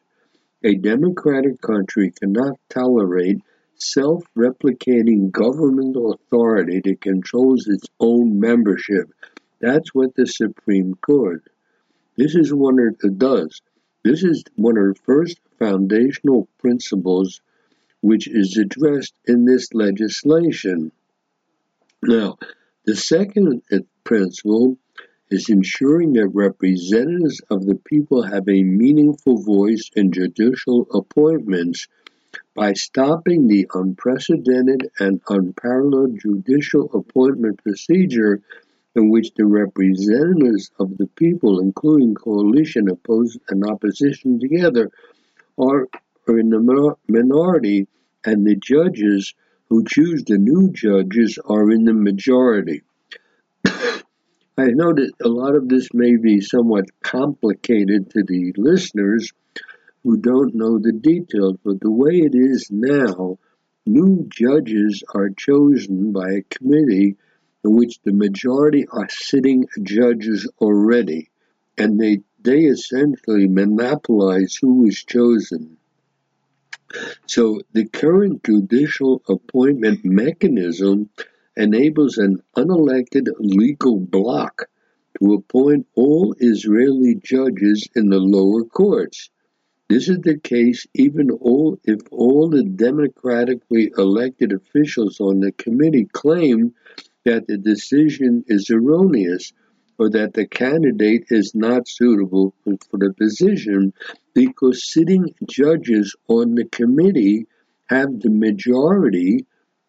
A democratic country cannot tolerate self replicating governmental authority that controls its own membership. That's what the Supreme Court. This is what it does. This is one of the first foundational principles which is addressed in this legislation. Now, the second uh, principle is ensuring that representatives of the people have a meaningful voice in judicial appointments by stopping the unprecedented and unparalleled judicial appointment procedure in which the representatives of the people, including coalition oppose and opposition together, are in the minority, and the judges who choose the new judges are in the majority. I know that a lot of this may be somewhat complicated to the listeners who don't know the details, but the way it is now, new judges are chosen by a committee in which the majority are sitting judges already, and they, they essentially monopolize who is chosen. So the current judicial appointment mechanism enables an unelected legal bloc to appoint all Israeli judges in the lower courts. This is the case even all, if all the democratically elected officials on the committee claim that the decision is erroneous or that the candidate is not suitable for the position because sitting judges on the committee have the majority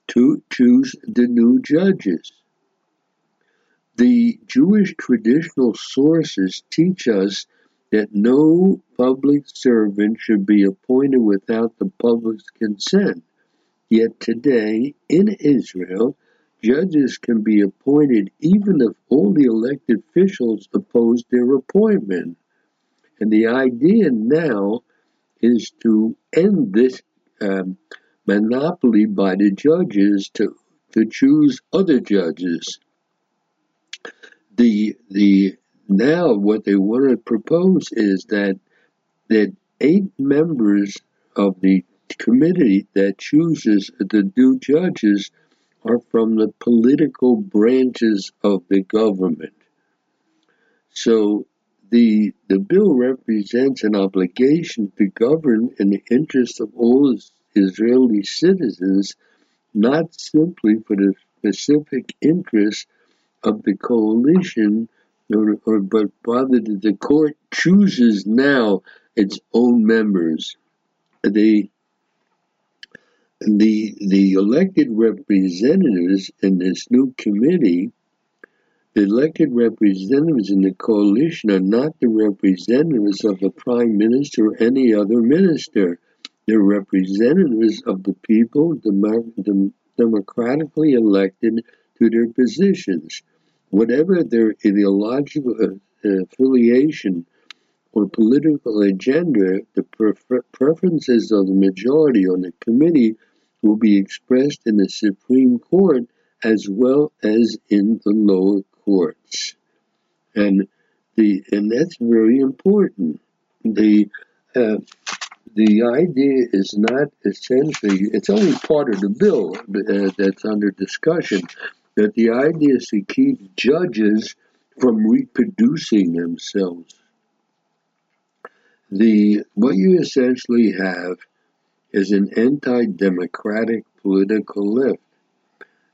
to choose the new judges. The Jewish traditional sources teach us that no public servant should be appointed without the public's consent. Yet today, in Israel, Judges can be appointed even if all the elected officials oppose their appointment. And the idea now is to end this um, monopoly by the judges to, to choose other judges. The, the, now what they want to propose is that, that eight members of the committee that chooses the new judges are from the political branches of the government. So the, the bill represents an obligation to govern in the interest of all Israeli citizens, not simply for the specific interests of the coalition, or, or, but rather that the court chooses now its own members. The the the elected representatives in this new committee, the elected representatives in the coalition are not the representatives of the prime minister or any other minister. They're representatives of the people, dem- democratically elected to their positions. Whatever their ideological uh, affiliation, or political agenda, the prefer- preferences of the majority on the committee will be expressed in the Supreme Court as well as in the lower courts. And the and that's very important. The uh, the idea is not essentially it's only part of the bill uh, that's under discussion that the idea is to keep judges from reproducing themselves the what you essentially have is an anti-democratic political left.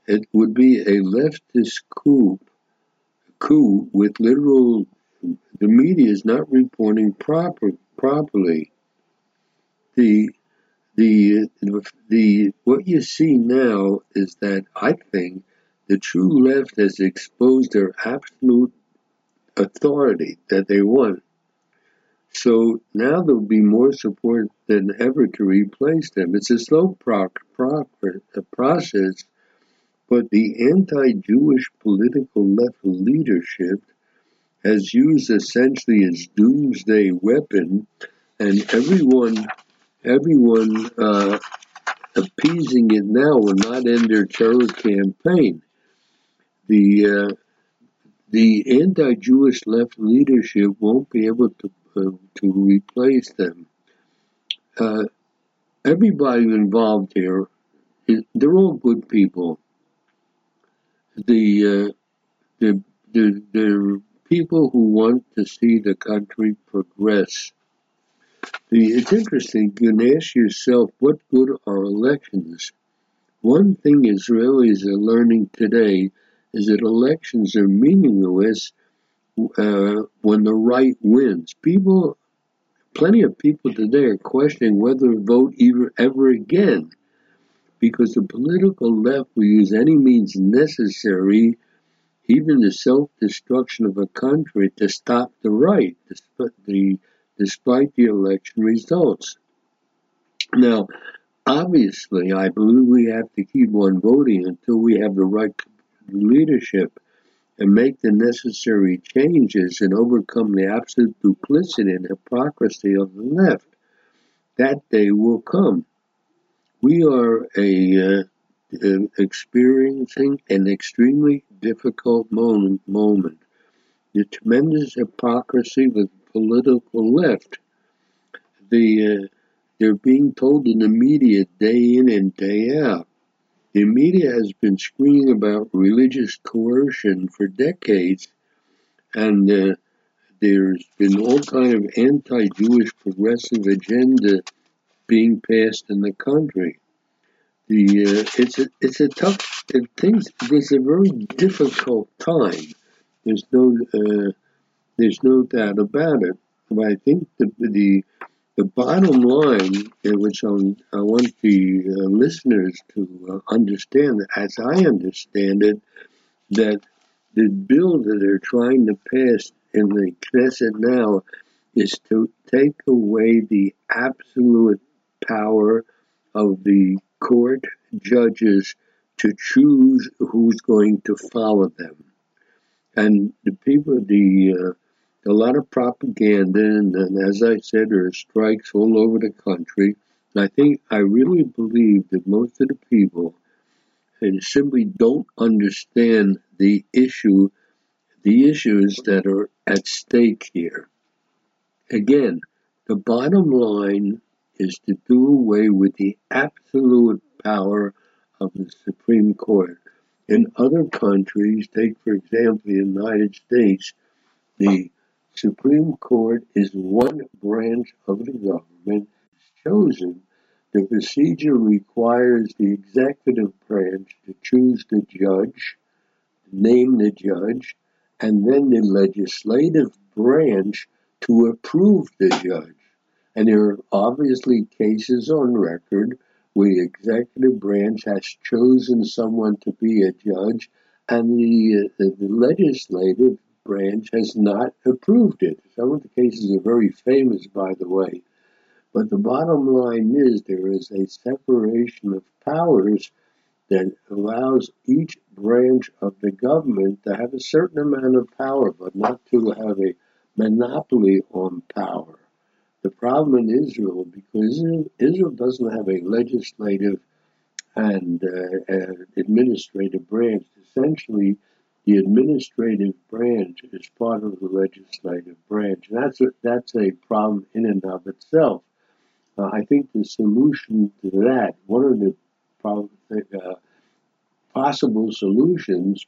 It would be a leftist coup, coup with literal. The media is not reporting proper properly. The the the what you see now is that I think the true left has exposed their absolute authority that they want so now there'll be more support than ever to replace them. It's a slow pro- pro- uh, process, but the anti Jewish political left leadership has used essentially its doomsday weapon, and everyone, everyone uh, appeasing it now will not end their terror campaign. The uh, the anti-Jewish left leadership won't be able to uh, to replace them. Uh, everybody involved here, they're all good people. The, uh, the, the, the people who want to see the country progress. The, it's interesting, you can ask yourself, what good are elections? One thing Israelis are learning today is that elections are meaningless uh, when the right wins. People, plenty of people today are questioning whether to vote ever, ever again because the political left will use any means necessary, even the self destruction of a country, to stop the right, despite the, despite the election results. Now, obviously, I believe we have to keep on voting until we have the right leadership and make the necessary changes and overcome the absolute duplicity and hypocrisy of the left. That day will come. We are a, uh, experiencing an extremely difficult moment, moment. The tremendous hypocrisy with political left. The uh, they're being told in the media day in and day out the media has been screaming about religious coercion for decades, and uh, there's been all kind of anti-Jewish progressive agenda being passed in the country. The uh, it's a it's a tough it, things. It's a very difficult time. There's no uh, there's no doubt about it. But I think the the the bottom line, which I'm, i want the uh, listeners to uh, understand, as I understand it, that the bill that they're trying to pass in the Knesset now is to take away the absolute power of the court judges to choose who's going to follow them. And the people, the uh, a lot of propaganda, and, and as I said, there are strikes all over the country. And I think I really believe that most of the people simply don't understand the issue, the issues that are at stake here. Again, the bottom line is to do away with the absolute power of the Supreme Court. In other countries, take for example the United States, the Supreme Court is one branch of the government chosen. The procedure requires the executive branch to choose the judge, name the judge, and then the legislative branch to approve the judge. And there are obviously cases on record where the executive branch has chosen someone to be a judge, and the, uh, the legislative branch has not approved it. Some of the cases are very famous, by the way. But the bottom line is there is a separation of powers that allows each branch of the government to have a certain amount of power, but not to have a monopoly on power. The problem in Israel, because Israel, doesn't have a legislative and uh, uh, administrative branch, essentially the administrative branch is part of the legislative branch. That's a, that's a problem in and of itself. Uh, I think the solution to that, one of the uh, possible solutions,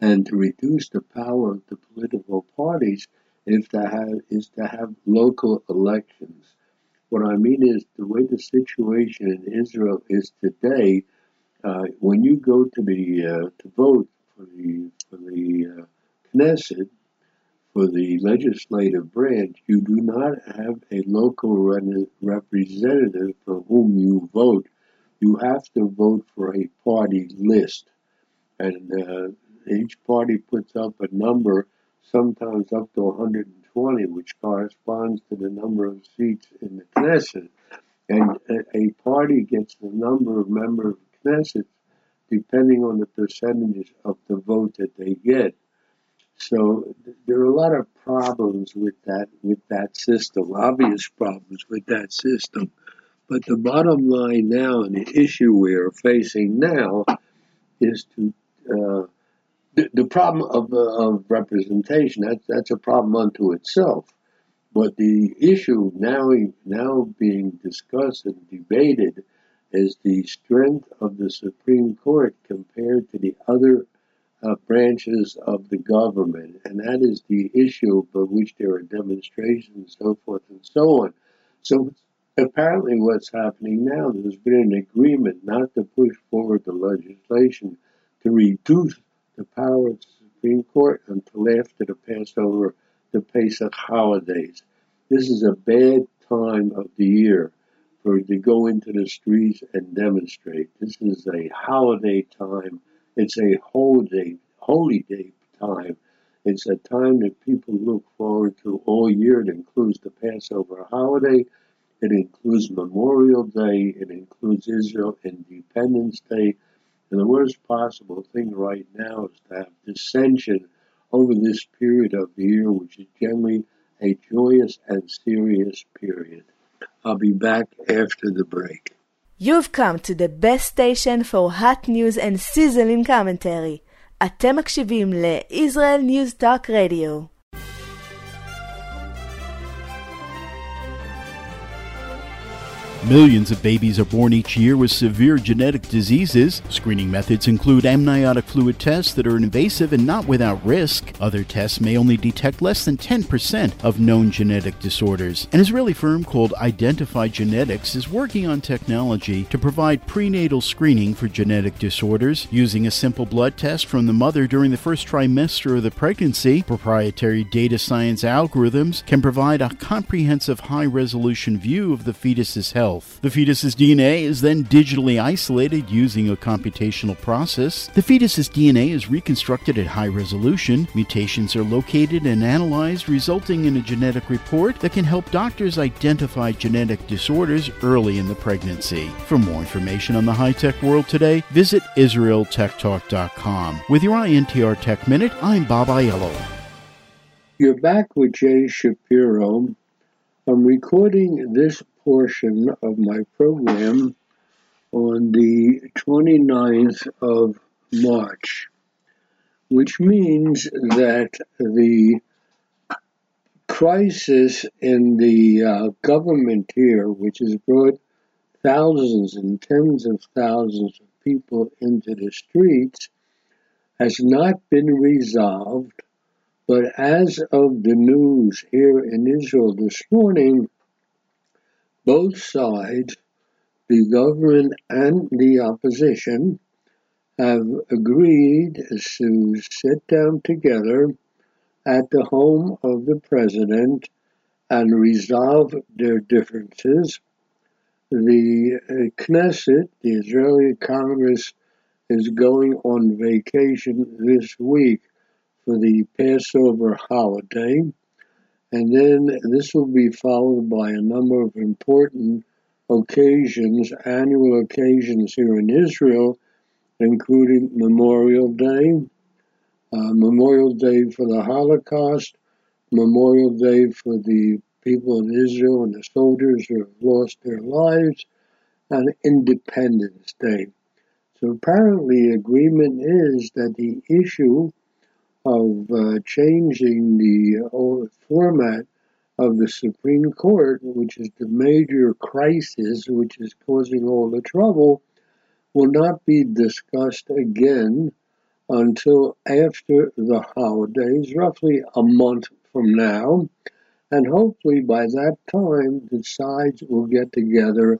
and to reduce the power of the political parties, is to have is to have local elections. What I mean is the way the situation in Israel is today. Uh, when you go to the uh, to vote for the for the uh, Knesset, for the legislative branch, you do not have a local re- representative for whom you vote. You have to vote for a party list, and uh, each party puts up a number, sometimes up to 120, which corresponds to the number of seats in the Knesset. And a, a party gets the number of members Knesset depending on the percentages of the vote that they get. So there are a lot of problems with that with that system, obvious problems with that system. But the bottom line now, and the issue we're facing now, is to uh, the, the problem of, uh, of representation. That's that's a problem unto itself. But the issue now now being discussed and debated is the strength of the Supreme Court compared to the other uh, branches of the government. And that is the issue for which there are demonstrations and so forth and so on. So apparently what's happening now, there's been an agreement not to push forward the legislation to reduce the power of the Supreme Court until after the Passover, the Pesach holidays. This is a bad time of the year for to go into the streets and demonstrate. This is a holiday time. It's a holy holy day time. It's a time that people look forward to all year. It includes the Passover holiday. It includes Memorial Day. It includes Israel Independence Day. And the worst possible thing right now is to have dissension over this period of the year, which is generally a joyous and serious period. I'll be back after the break. You've come to the best station for hot news and sizzling commentary. אתם מקשיבים ל-Israel News Talk Radio. Millions of babies are born each year with severe genetic diseases. Screening methods include amniotic fluid tests that are invasive and not without risk. Other tests may only detect less than 10% of known genetic disorders. An Israeli firm called Identifai Genetics is working on technology to provide prenatal screening for genetic disorders using a simple blood test from the mother during the first trimester of the pregnancy. Proprietary data science algorithms can provide a comprehensive high resolution view of the fetus's health health. The fetus's DNA is then digitally isolated using a computational process. The fetus's DNA is reconstructed at high resolution. Mutations are located and analyzed, resulting in a genetic report that can help doctors identify genetic disorders early in the pregnancy. For more information on the high tech world today, visit IsraelTechTalk.com. With your INTR Tech Minute, I'm Bob Aiello. You're back with Jay Shapiro. I'm recording this portion of my program on the 29th of March, which means that the crisis in the uh, government here, which has brought thousands and tens of thousands of people into the streets, has not been resolved. But as of the news here in Israel this morning, both sides, the government and the opposition, have agreed to sit down together at the home of the president and resolve their differences. The Knesset, the Israeli Congress, is going on vacation this week for the Passover holiday. And then this will be followed by a number of important occasions, annual occasions here in Israel, including Memorial Day, uh, Memorial Day for the Holocaust, Memorial Day for the people in Israel and the soldiers who have lost their lives, and Independence Day. So apparently, agreement is that the issue of uh, changing the uh, format of the Supreme Court, which is the major crisis which is causing all the trouble, will not be discussed again until after the holidays, roughly a month from now. And hopefully by that time, the sides will get together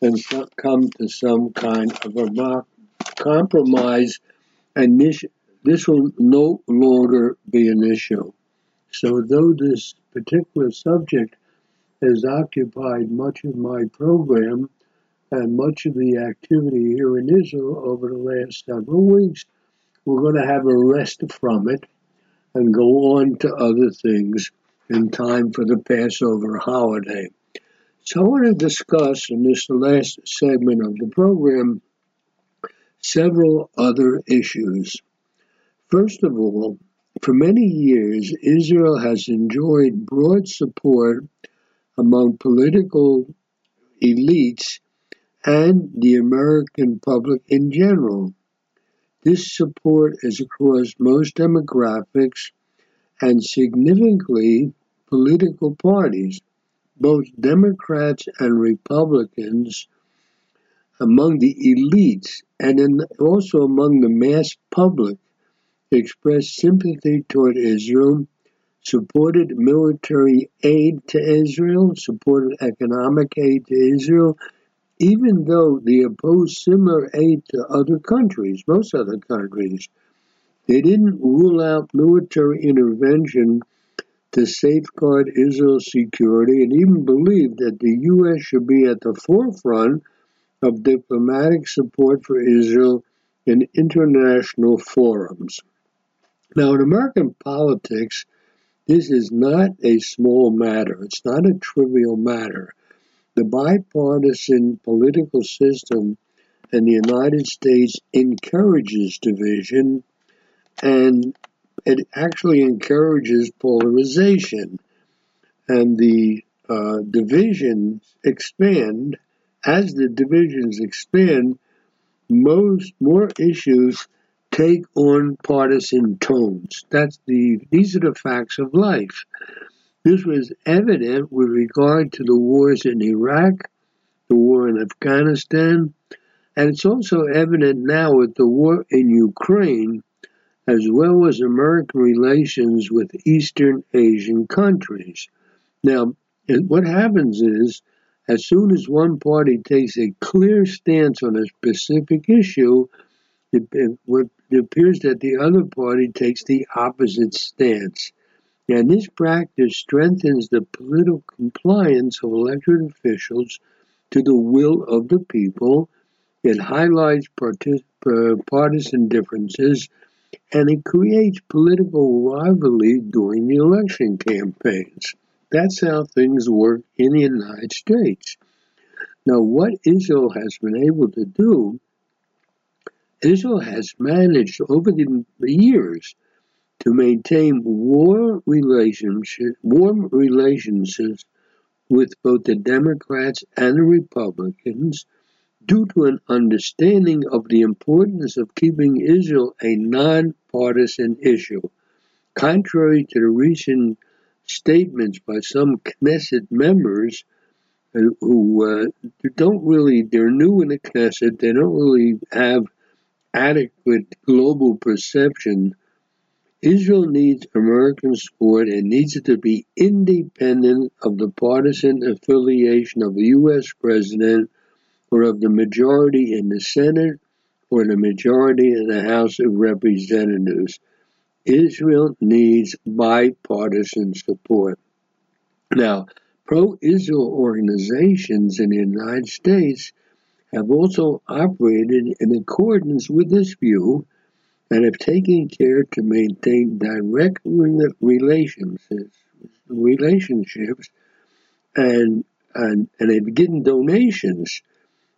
and come to some kind of a compromise, and this, will no longer be an issue. So, though this particular subject has occupied much of my program and much of the activity here in Israel over the last several weeks, we're going to have a rest from it and go on to other things in time for the Passover holiday. So I want to discuss in this last segment of the program several other issues. First of all, for many years, Israel has enjoyed broad support among political elites and the American public in general. This support is across most demographics and significantly political parties, both Democrats and Republicans, among the elites and in, also among the mass public, expressed sympathy toward Israel, supported military aid to Israel, supported economic aid to Israel, even though they opposed similar aid to other countries, most other countries. They didn't rule out military intervention to safeguard Israel's security and even believed that the U.S. should be at the forefront of diplomatic support for Israel in international forums. Now, in American politics, this is not a small matter. It's not a trivial matter. The bipartisan political system in the United States encourages division and it actually encourages polarization. And the uh, divisions expand. As the divisions expand, most more issues take on partisan tones. That's the these are the facts of life. This was evident with regard to the wars in Iraq, the war in Afghanistan, and it's also evident now with the war in Ukraine, as well as American relations with Eastern Asian countries. Now, what happens is, as soon as one party takes a clear stance on a specific issue, it, it, appears that the other party takes the opposite stance. And this practice strengthens the political compliance of elected officials to the will of the people. It highlights partic- uh, partisan differences and it creates political rivalry during the election campaigns. That's how things work in the United States. Now, what Israel has been able to do Israel has managed over the years to maintain war relationship, warm relationships with both the Democrats and the Republicans due to an understanding of the importance of keeping Israel a nonpartisan issue. Contrary to the recent statements by some Knesset members uh, who uh, don't really, they're new in the Knesset, they don't really have adequate global perception, Israel needs American support and needs it to be independent of the partisan affiliation of the U.S. president or of the majority in the Senate or the majority in the House of Representatives. Israel needs bipartisan support. Now, pro Israel organizations in the United States have also operated in accordance with this view and have taken care to maintain direct relationships, relationships and, and, and have given donations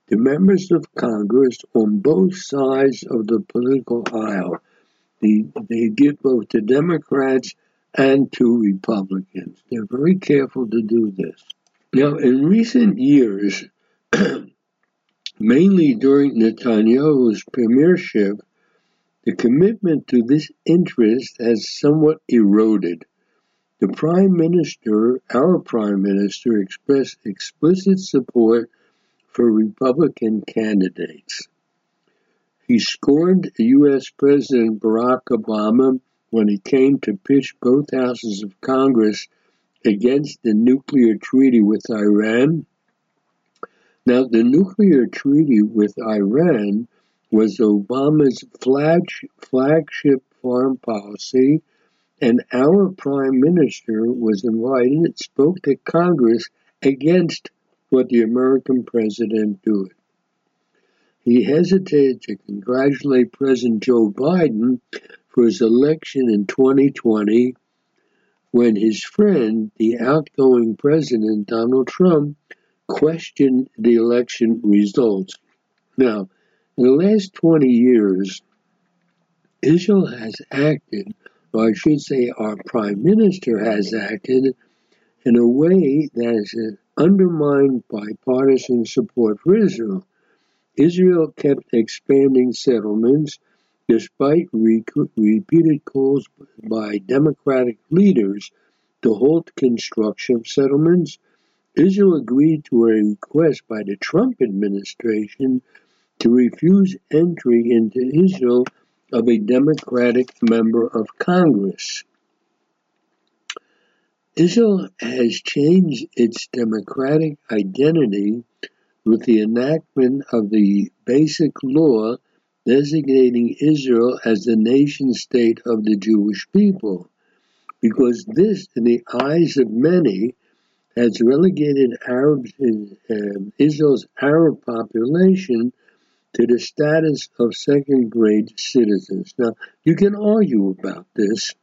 to members of Congress on both sides of the political aisle. They, they give both to Democrats and to Republicans. They're very careful to do this. Now, in recent years, mainly during Netanyahu's premiership, the commitment to this interest has somewhat eroded. The Prime Minister, our Prime Minister, expressed explicit support for Republican candidates. He scorned U.S. President Barack Obama when he came to pitch both houses of Congress against the nuclear treaty with Iran. Now, the nuclear treaty with Iran was Obama's flag, flagship foreign policy, and our prime minister was invited and spoke to Congress against what the American president did. He hesitated to congratulate President Joe Biden for his election in 2020 when his friend, the outgoing president Donald Trump, questioned the election results. Now, in the last 20 years, Israel has acted, or I should say, our prime minister has acted in a way that has undermined bipartisan support for Israel. Israel kept expanding settlements despite re- repeated calls by Democratic leaders to halt construction of settlements. Israel agreed to a request by the Trump administration to refuse entry into Israel of a Democratic member of Congress. Israel has changed its democratic identity with the enactment of the Basic Law designating Israel as the nation state of the Jewish people, because this, in the eyes of many, has relegated Arabs in uh, Israel's Arab population to the status of second grade citizens. Now, you can argue about this.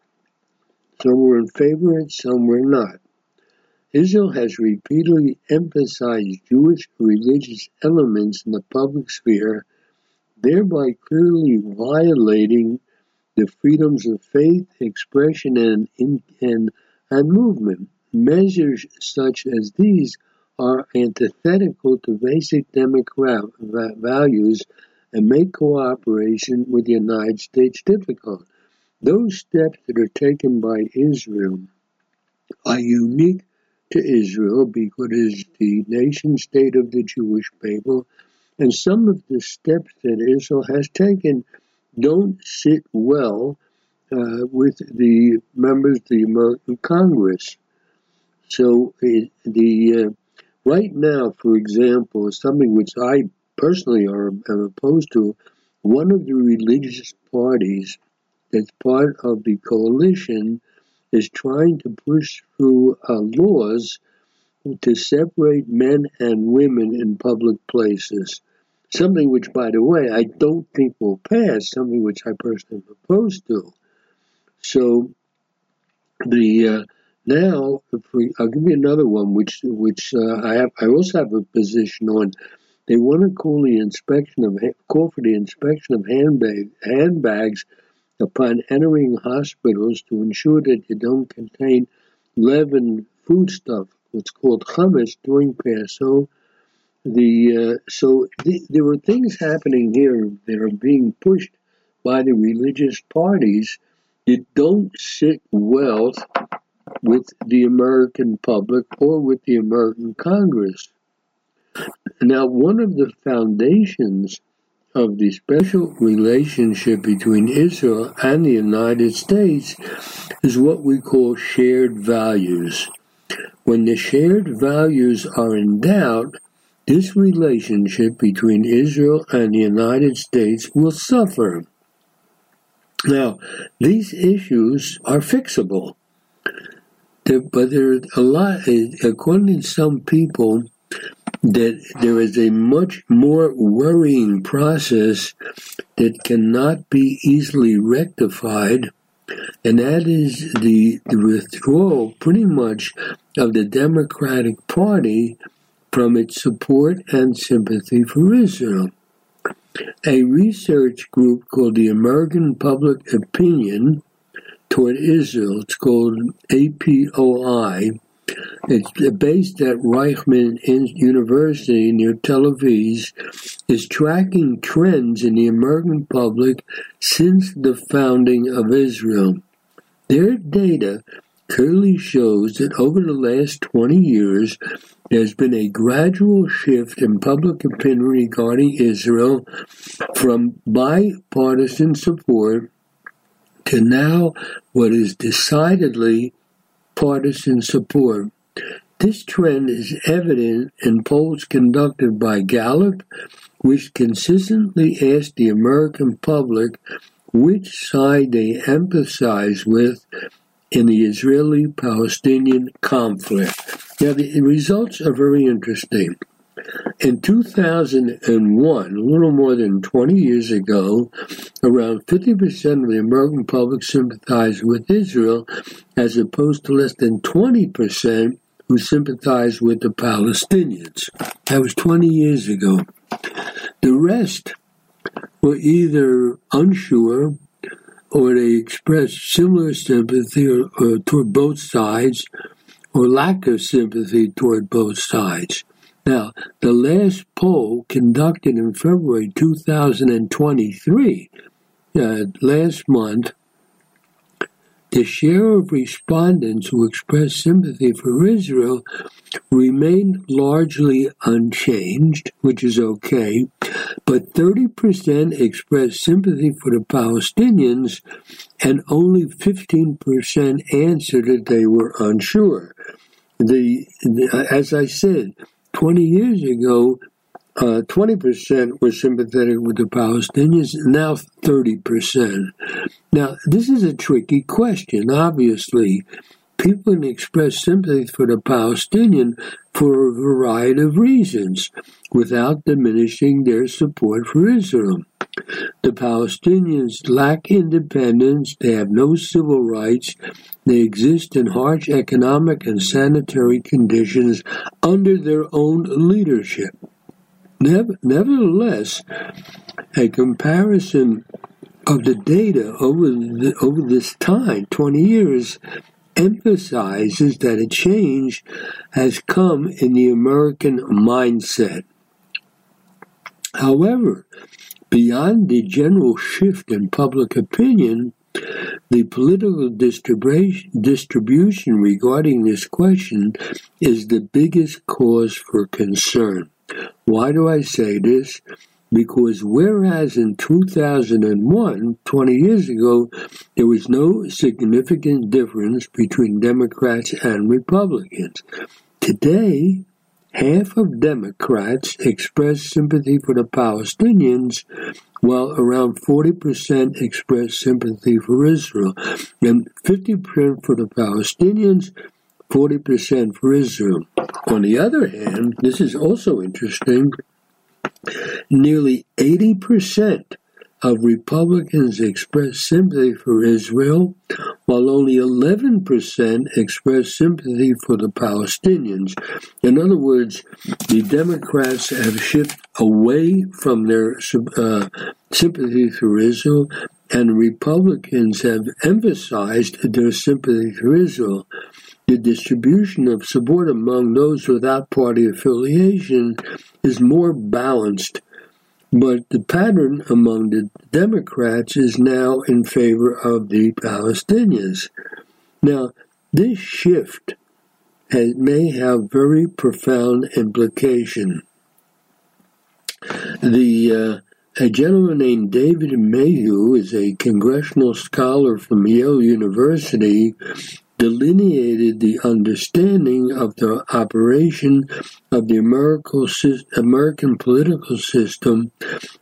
Some were in favor and some were not. Israel has repeatedly emphasized Jewish religious elements in the public sphere, thereby clearly violating the freedoms of faith, expression, and, and, and movement. Measures such as these are antithetical to basic democratic values and make cooperation with the United States difficult. Those steps that are taken by Israel are unique to Israel because it is the nation state of the Jewish people, and some of the steps that Israel has taken don't sit well uh, with the members of the American Congress. So it, the uh, Right now, for example, something which I personally are, am opposed to, one of the religious parties that's part of the coalition is trying to push through uh, laws to separate men and women in public places. Something which, by the way, I don't think will pass, something which I personally am opposed to. So the uh, now, I'll give you another one, which which uh, I have. I also have a position on. They want to call the inspection of call for the inspection of handbag handbags upon entering hospitals to ensure that they don't contain leavened foodstuff, what's called chametz, during Passover. The uh, so the, there are things happening here that are being pushed by the religious parties that don't sit well with the American public or with the American Congress. Now, one of the foundations of the special relationship between Israel and the United States is what we call shared values. When the shared values are in doubt, this relationship between Israel and the United States will suffer. Now, these issues are fixable. There, but there's a lot, according to some people, that there is a much more worrying process that cannot be easily rectified, and that is the, the withdrawal, pretty much, of the Democratic Party from its support and sympathy for Israel. A research group called the American Public Opinion toward Israel. It's called APOI. It's based at Reichman University near Tel Aviv, is tracking trends in the American public since the founding of Israel. Their data clearly shows that over the last 20 years, there's been a gradual shift in public opinion regarding Israel from bipartisan support to now what is decidedly partisan support. This trend is evident in polls conducted by Gallup, which consistently ask the American public which side they emphasize with in the Israeli Palestinian conflict. Now, the results are very interesting. In 2001, a little more than 20 years ago, around 50% of the American public sympathized with Israel, as opposed to less than 20% who sympathized with the Palestinians. That was 20 years ago. The rest were either unsure or they expressed similar sympathy or, or toward both sides or lack of sympathy toward both sides. Now, the last poll conducted in February 2023, uh, last month, the share of respondents who expressed sympathy for Israel remained largely unchanged, which is okay, but 30% expressed sympathy for the Palestinians and only 15% answered that they were unsure. The, the as I said, 20 years ago, uh, 20% were sympathetic with the Palestinians, now 30%. Now, this is a tricky question, obviously. People can express sympathy for the Palestinian for a variety of reasons without diminishing their support for Israel. The Palestinians lack independence, they have no civil rights, they exist in harsh economic and sanitary conditions under their own leadership. Nevertheless, a comparison of the data over the, over this time, 20 years, emphasizes that a change has come in the American mindset. However, beyond the general shift in public opinion, the political distribution regarding this question is the biggest cause for concern. Why do I say this? Because whereas in 2001, 20 years ago, there was no significant difference between Democrats and Republicans, today, half of Democrats expressed sympathy for the Palestinians, while around 40% expressed sympathy for Israel, and 50% for the Palestinians, 40% for Israel. On the other hand, this is also interesting, nearly 80% of Republicans expressed sympathy for Israel, while only 11% expressed sympathy for the Palestinians. In other words, the Democrats have shifted away from their uh, sympathy for Israel, and Republicans have emphasized their sympathy for Israel the distribution of support among those without party affiliation is more balanced, but the pattern among the Democrats is now in favor of the Palestinians. Now, this shift has, may have very profound implication. The uh, a gentleman named David Mayhew is a congressional scholar from Yale University delineated the understanding of the operation of the American political system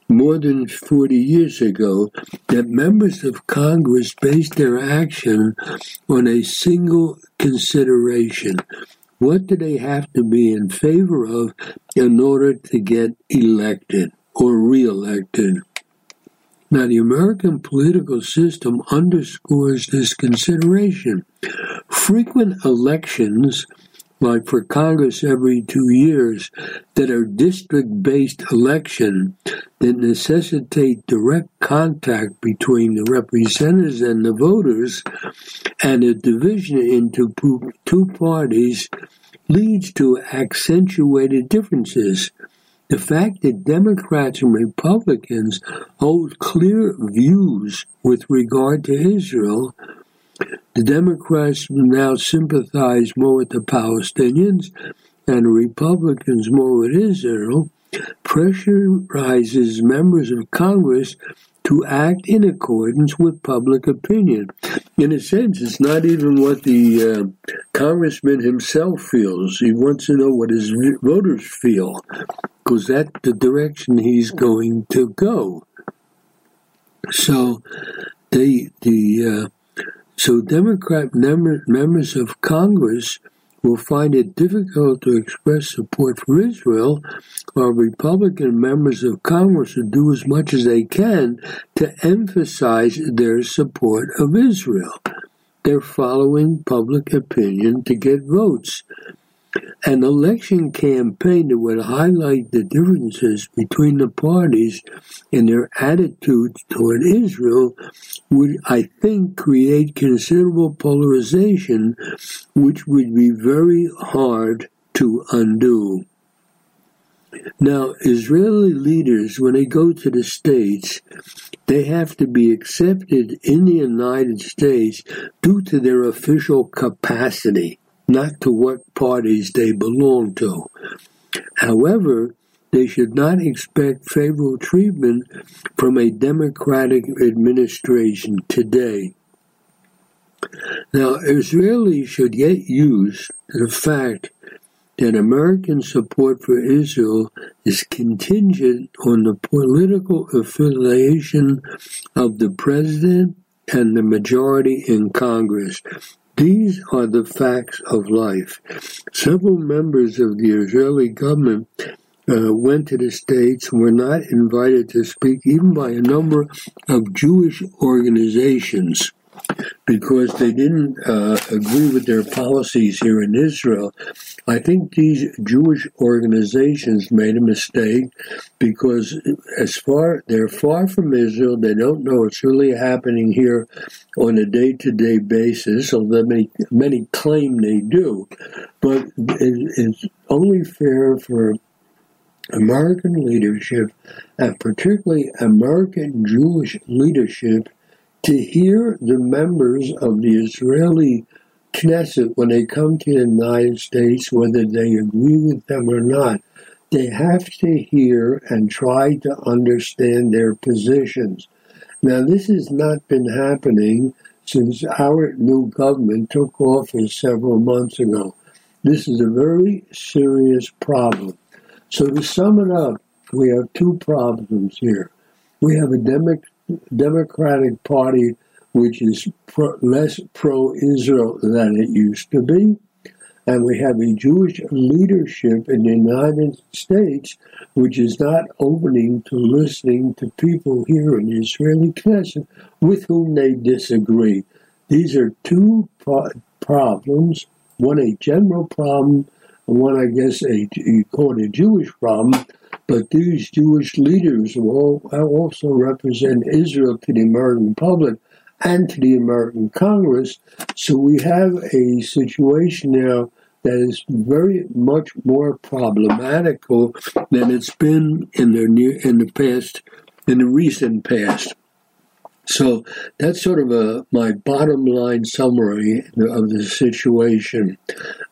more than 40 years ago that members of Congress based their action on a single consideration. What do they have to be in favor of in order to get elected or reelected? Now, the American political system underscores this consideration. Frequent elections like for Congress every two years, that are district based election that necessitate direct contact between the representatives and the voters, and a division into two parties leads to accentuated differences. The fact that Democrats and Republicans hold clear views with regard to Israel the Democrats now sympathize more with the Palestinians and Republicans more with Israel, pressurizes members of Congress to act in accordance with public opinion. In a sense, it's not even what the uh, congressman himself feels. He wants to know what his voters feel, because that's the direction he's going to go. So, the the uh, so Democrat members of Congress will find it difficult to express support for Israel, while Republican members of Congress will do as much as they can to emphasize their support of Israel. They're following public opinion to get votes. An election campaign that would highlight the differences between the parties in their attitudes toward Israel would, I think, create considerable polarization, which would be very hard to undo. Now, Israeli leaders, when they go to the States, they have to be accepted in the United States due to their official capacity not to what parties they belong to. However, they should not expect favorable treatment from a Democratic administration today. Now, Israelis should get used to the fact that American support for Israel is contingent on the political affiliation of the president and the majority in Congress. These are the facts of life. Several members of the Israeli government uh, went to the States were not invited to speak even by a number of Jewish organizations because they didn't uh, agree with their policies here in Israel. I think these Jewish organizations made a mistake because as far they're far from Israel, they don't know what's really happening here on a day-to-day basis, although many many claim they do. But it's only fair for American leadership, and particularly American Jewish leadership, to hear the members of the Israeli Knesset when they come to the United States, whether they agree with them or not, they have to hear and try to understand their positions. Now, this has not been happening since our new government took office several months ago. This is a very serious problem. So, to sum it up, we have two problems here. We have a demo- Democratic Party which is pro, less pro Israel than it used to be. And we have a Jewish leadership in the United States which is not opening to listening to people here in the Israeli Knesset with whom they disagree. These are two pro- problems one a general problem, and one, I guess, a, you call it a Jewish problem, but these Jewish leaders will uh, also represent Israel to the American public and to the American Congress. So we have a situation now that is very much more problematical than it's been in the near, in the past, in the recent past. So that's sort of a my bottom line summary of the situation.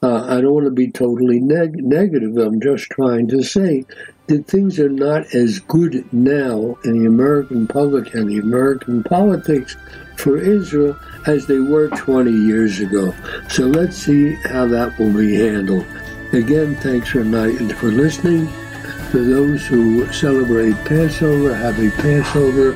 Uh, I don't want to be totally neg- negative. I'm just trying to say that things are not as good now in the American public and the American politics for Israel as they were 20 years ago. So let's see how that will be handled. Again, thanks for, night, for listening. For those who celebrate Passover, happy Passover.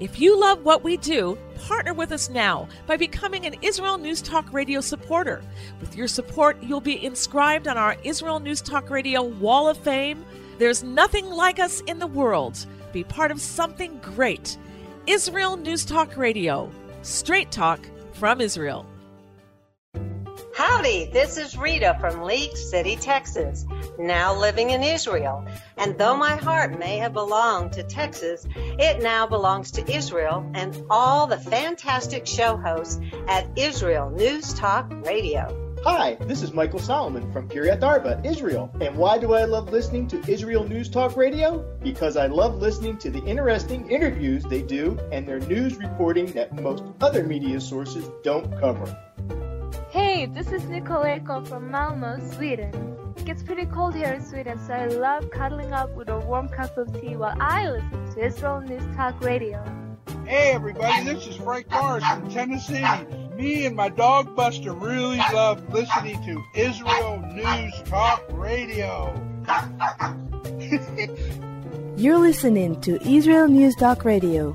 If you love what we do, partner with us now by becoming an Israel News Talk Radio supporter. With your support, you'll be inscribed on our Israel News Talk Radio Wall of Fame. There's nothing like us in the world. Be part of something great. Israel News Talk Radio. Straight talk from Israel. Howdy, this is Rita from League City, Texas, now living in Israel. And though my heart may have belonged to Texas, it now belongs to Israel and all the fantastic show hosts at Israel News Talk Radio. Hi, this is Michael Solomon from Kiryat Arba, Israel. And why do I love listening to Israel News Talk Radio? Because I love listening to the interesting interviews they do and their news reporting that most other media sources don't cover. Hey, this is Nicoleko from Malmo, Sweden. It gets pretty cold here in Sweden, so I love cuddling up with a warm cup of tea while I listen to Israel News Talk Radio. Hey everybody, this is Frank Morris from Tennessee. Me and my dog Buster really love listening to Israel News Talk Radio. You're listening to Israel News Talk Radio.